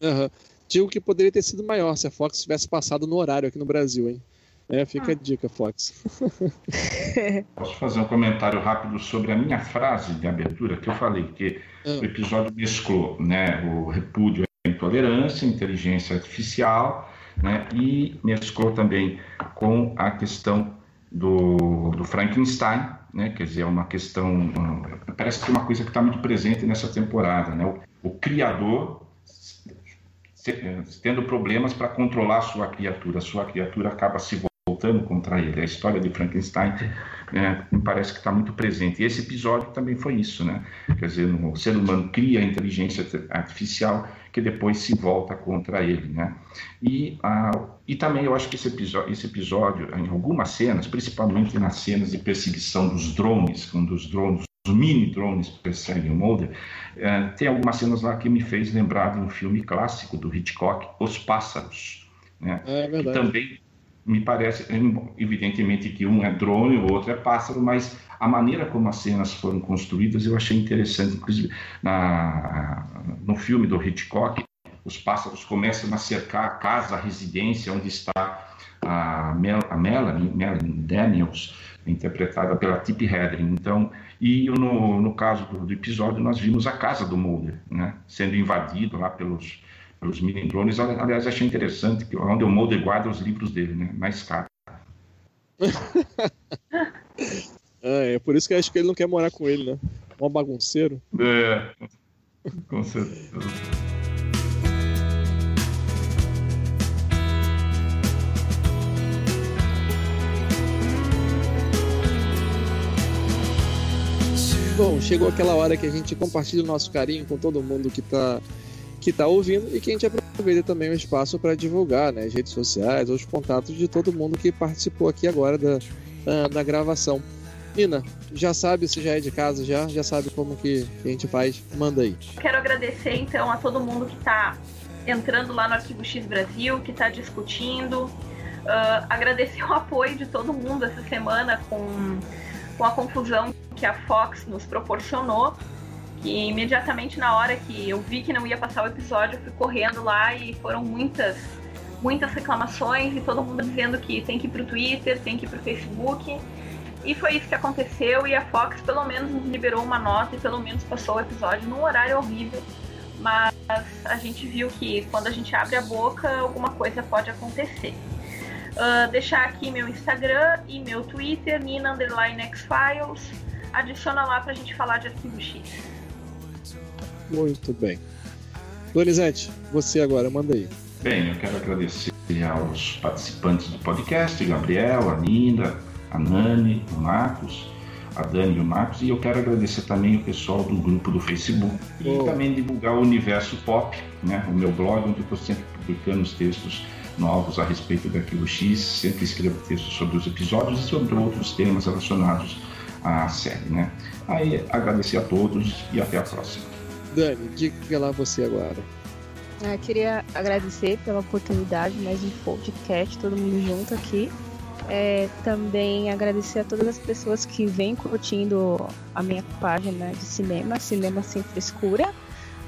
Aham. Digo que poderia ter sido maior se a Fox tivesse passado no horário aqui no Brasil, hein? É, fica a dica, Fox. Posso fazer um comentário rápido sobre a minha frase de abertura que eu falei que o episódio mesclou, né, o repúdio à intolerância, inteligência artificial, né, e mesclou também com a questão do, do Frankenstein, né, quer dizer, é uma questão, parece que é uma coisa que está muito presente nessa temporada, né, o, o criador tendo problemas para controlar a sua criatura, a sua criatura acaba se voltando contra ele. A história de Frankenstein né, me parece que está muito presente. E esse episódio também foi isso, né? Quer dizer, o ser humano cria a inteligência artificial que depois se volta contra ele, né? E, ah, e também eu acho que esse episódio, esse episódio, em algumas cenas, principalmente nas cenas de perseguição dos drones, quando os drones os mini drones perseguem o Mulder, eh, tem algumas cenas lá que me fez lembrar de um filme clássico do Hitchcock, Os Pássaros, né? É que verdade. também me parece, evidentemente que um é drone, o outro é pássaro, mas a maneira como as cenas foram construídas eu achei interessante. Inclusive, na, no filme do Hitchcock, os pássaros começam a cercar a casa, a residência onde está a, Mel, a Melanie, Melanie Daniels, interpretada pela Tippi Hedren. Então, e no, no caso do, do episódio, nós vimos a casa do Mulder, né, sendo invadido lá pelos pelos mini drones. Aliás, achei interessante que onde o Mulder guarda os livros dele, né? Na escada. É, é por isso que eu acho que ele não quer morar com ele, né? Um bagunceiro. É, com certeza. Bom, chegou aquela hora que a gente compartilha o nosso carinho com todo mundo que tá, que tá ouvindo e que a gente aproveita também o espaço para divulgar né, as redes sociais, os contatos de todo mundo que participou aqui agora da, ah, da gravação. Nina, já sabe se já é de casa, já, já sabe como que a gente faz, manda aí. Quero agradecer então a todo mundo que está entrando lá no Arquivo X Brasil, que está discutindo. Ah, agradecer o apoio de todo mundo essa semana com, com a confusão que a Fox nos proporcionou. Que imediatamente na hora que eu vi que não ia passar o episódio, eu fui correndo lá e foram muitas, muitas reclamações e todo mundo dizendo que tem que ir pro Twitter, tem que ir pro Facebook. E foi isso que aconteceu e a Fox pelo menos nos liberou uma nota e pelo menos passou o episódio num horário horrível. Mas a gente viu que quando a gente abre a boca, alguma coisa pode acontecer. Uh, deixar aqui meu Instagram e meu Twitter, Nina Underline X-Files. Adiciona lá pra gente falar de arquivo X. Muito bem. Donizete, você agora, manda aí. Bem, eu quero agradecer aos participantes do podcast, Gabriel, a Nina, a Nani, o Marcos, a Dani e o Marcos, e eu quero agradecer também o pessoal do grupo do Facebook e Oh. também divulgar o Universo Pop, né, o meu blog, onde eu estou sempre publicando os textos novos a respeito do Arquivo X, sempre escrevo textos sobre os episódios e sobre outros temas relacionados à série, né. Aí, agradecer a todos e até a próxima. Dani, diga lá você agora. Eu queria agradecer pela oportunidade, mais um podcast, todo mundo junto aqui. É, também agradecer a todas as pessoas que vêm curtindo a minha página de cinema, Cinema Sem Frescura,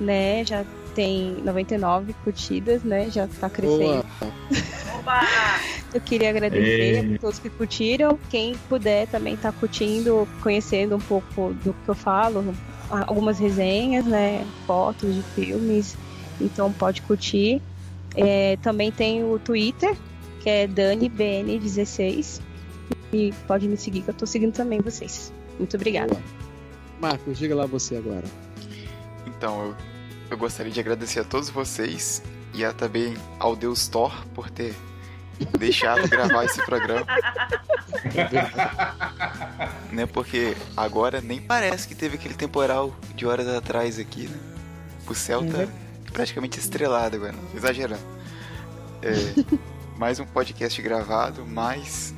né? Já tem 99 curtidas, né? Já tá crescendo. Eu queria agradecer Ei. a todos que curtiram. Quem puder também tá curtindo, conhecendo um pouco do que eu falo, algumas resenhas, né? Fotos de filmes. Então pode curtir. É, também tem o Twitter, que é DaniBN16. E pode me seguir, que eu tô seguindo também vocês. Muito obrigada. Marcos, diga lá você agora. Então, eu, eu gostaria de agradecer a todos vocês e a, também ao Deus Thor por ter deixado gravar esse programa. né? Porque agora nem parece que teve aquele temporal de horas atrás aqui, né? O céu tá praticamente estrelado agora, exagerando. É, mais um podcast gravado, mais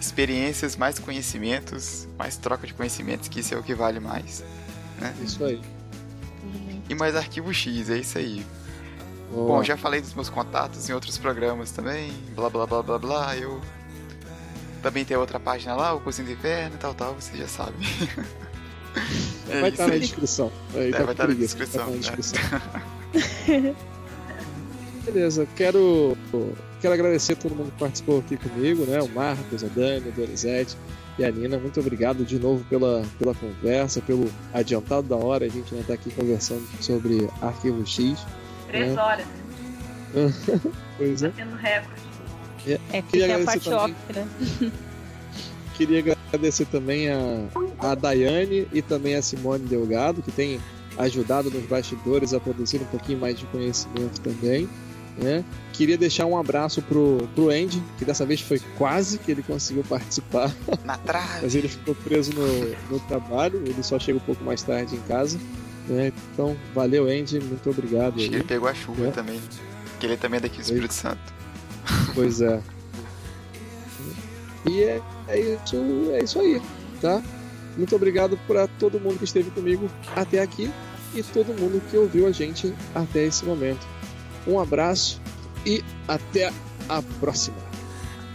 experiências, mais conhecimentos, mais troca de conhecimentos, que isso é o que vale mais. Isso aí. E mais arquivo X, é isso aí. Boa. Bom, já falei dos meus contatos em outros programas também, blá blá blá blá blá. Eu também tem outra página lá, o Cozinho do Inferno, tal, tal, você já sabe. é vai estar na aí. descrição. Aí É, tá vai estar na preguiça, descrição, né? estar na descrição. Beleza, quero, quero agradecer a todo mundo que participou aqui comigo, né? O Marcos, a Dani, o Donizete e a Nina. Muito obrigado de novo pela, pela conversa, pelo adiantado da hora. A gente né, tá aqui conversando sobre Arquivo X. Três É. horas, Pois é. batendo recorde. É que Queria tem a agradecer parte também. off, né? Queria agradecer também a, a Daiane e também a Simone Delgado, que tem ajudado nos bastidores a produzir um pouquinho mais de conhecimento também. Né? Queria deixar um abraço pro, pro Andy, que dessa vez foi quase que ele conseguiu participar, Na trave. mas ele ficou preso no, no trabalho, ele só chega um pouco mais tarde em casa. Né? Então, valeu, Andy, muito obrigado. Acho que aí. ele pegou a chuva É. também. Que ele também é daqui do Espírito Santo. Pois é. E é, é, isso, é isso aí, tá? Muito obrigado para todo mundo que esteve comigo até aqui e todo mundo que ouviu a gente até esse momento. Um abraço e até a próxima.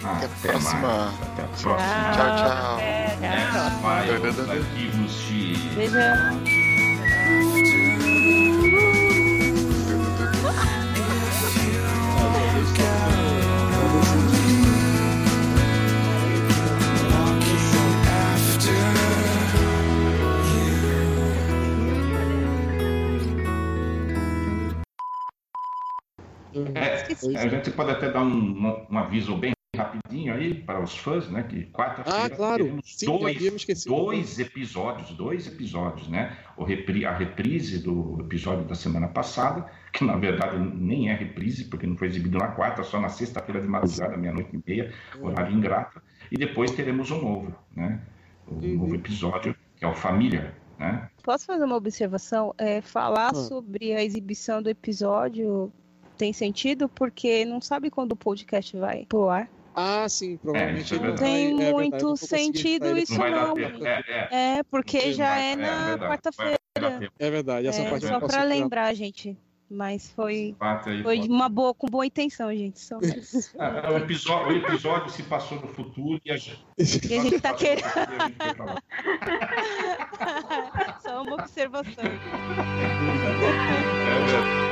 Até a próxima. mais. Até a próxima. Tchau, tchau. Beijão. É, a gente pode até dar um, um- um aviso bem rapidinho aí para os fãs, né? Que quarta-feira Ah, claro. teremos Sim, dois, dois episódios, dois episódios, né? O repri, a reprise do episódio da semana passada, que na verdade nem é reprise, porque não foi exibido na quarta, só na sexta-feira de madrugada, meia-noite e meia, horário ingrato. E depois teremos um novo, né? O Uhum. novo episódio, que é o Família, né? Posso fazer uma observação? É, falar Ah. sobre a exibição do episódio tem sentido porque não sabe quando o podcast vai pro ar. Ah, sim, provavelmente é verdade. vai- Tem é verdade, muito não conseguir sentido isso Não não. É, é, É, porque Não já é é na quarta-feira. É verdade, essa É, parte só não tirar. lembrar, gente. Mas foi, aí, foi uma boa, com boa intenção, gente. Só. Ah, o, episódio, o episódio se passou no futuro e a gente. E a gente tá querendo. Só uma observação. É verdade.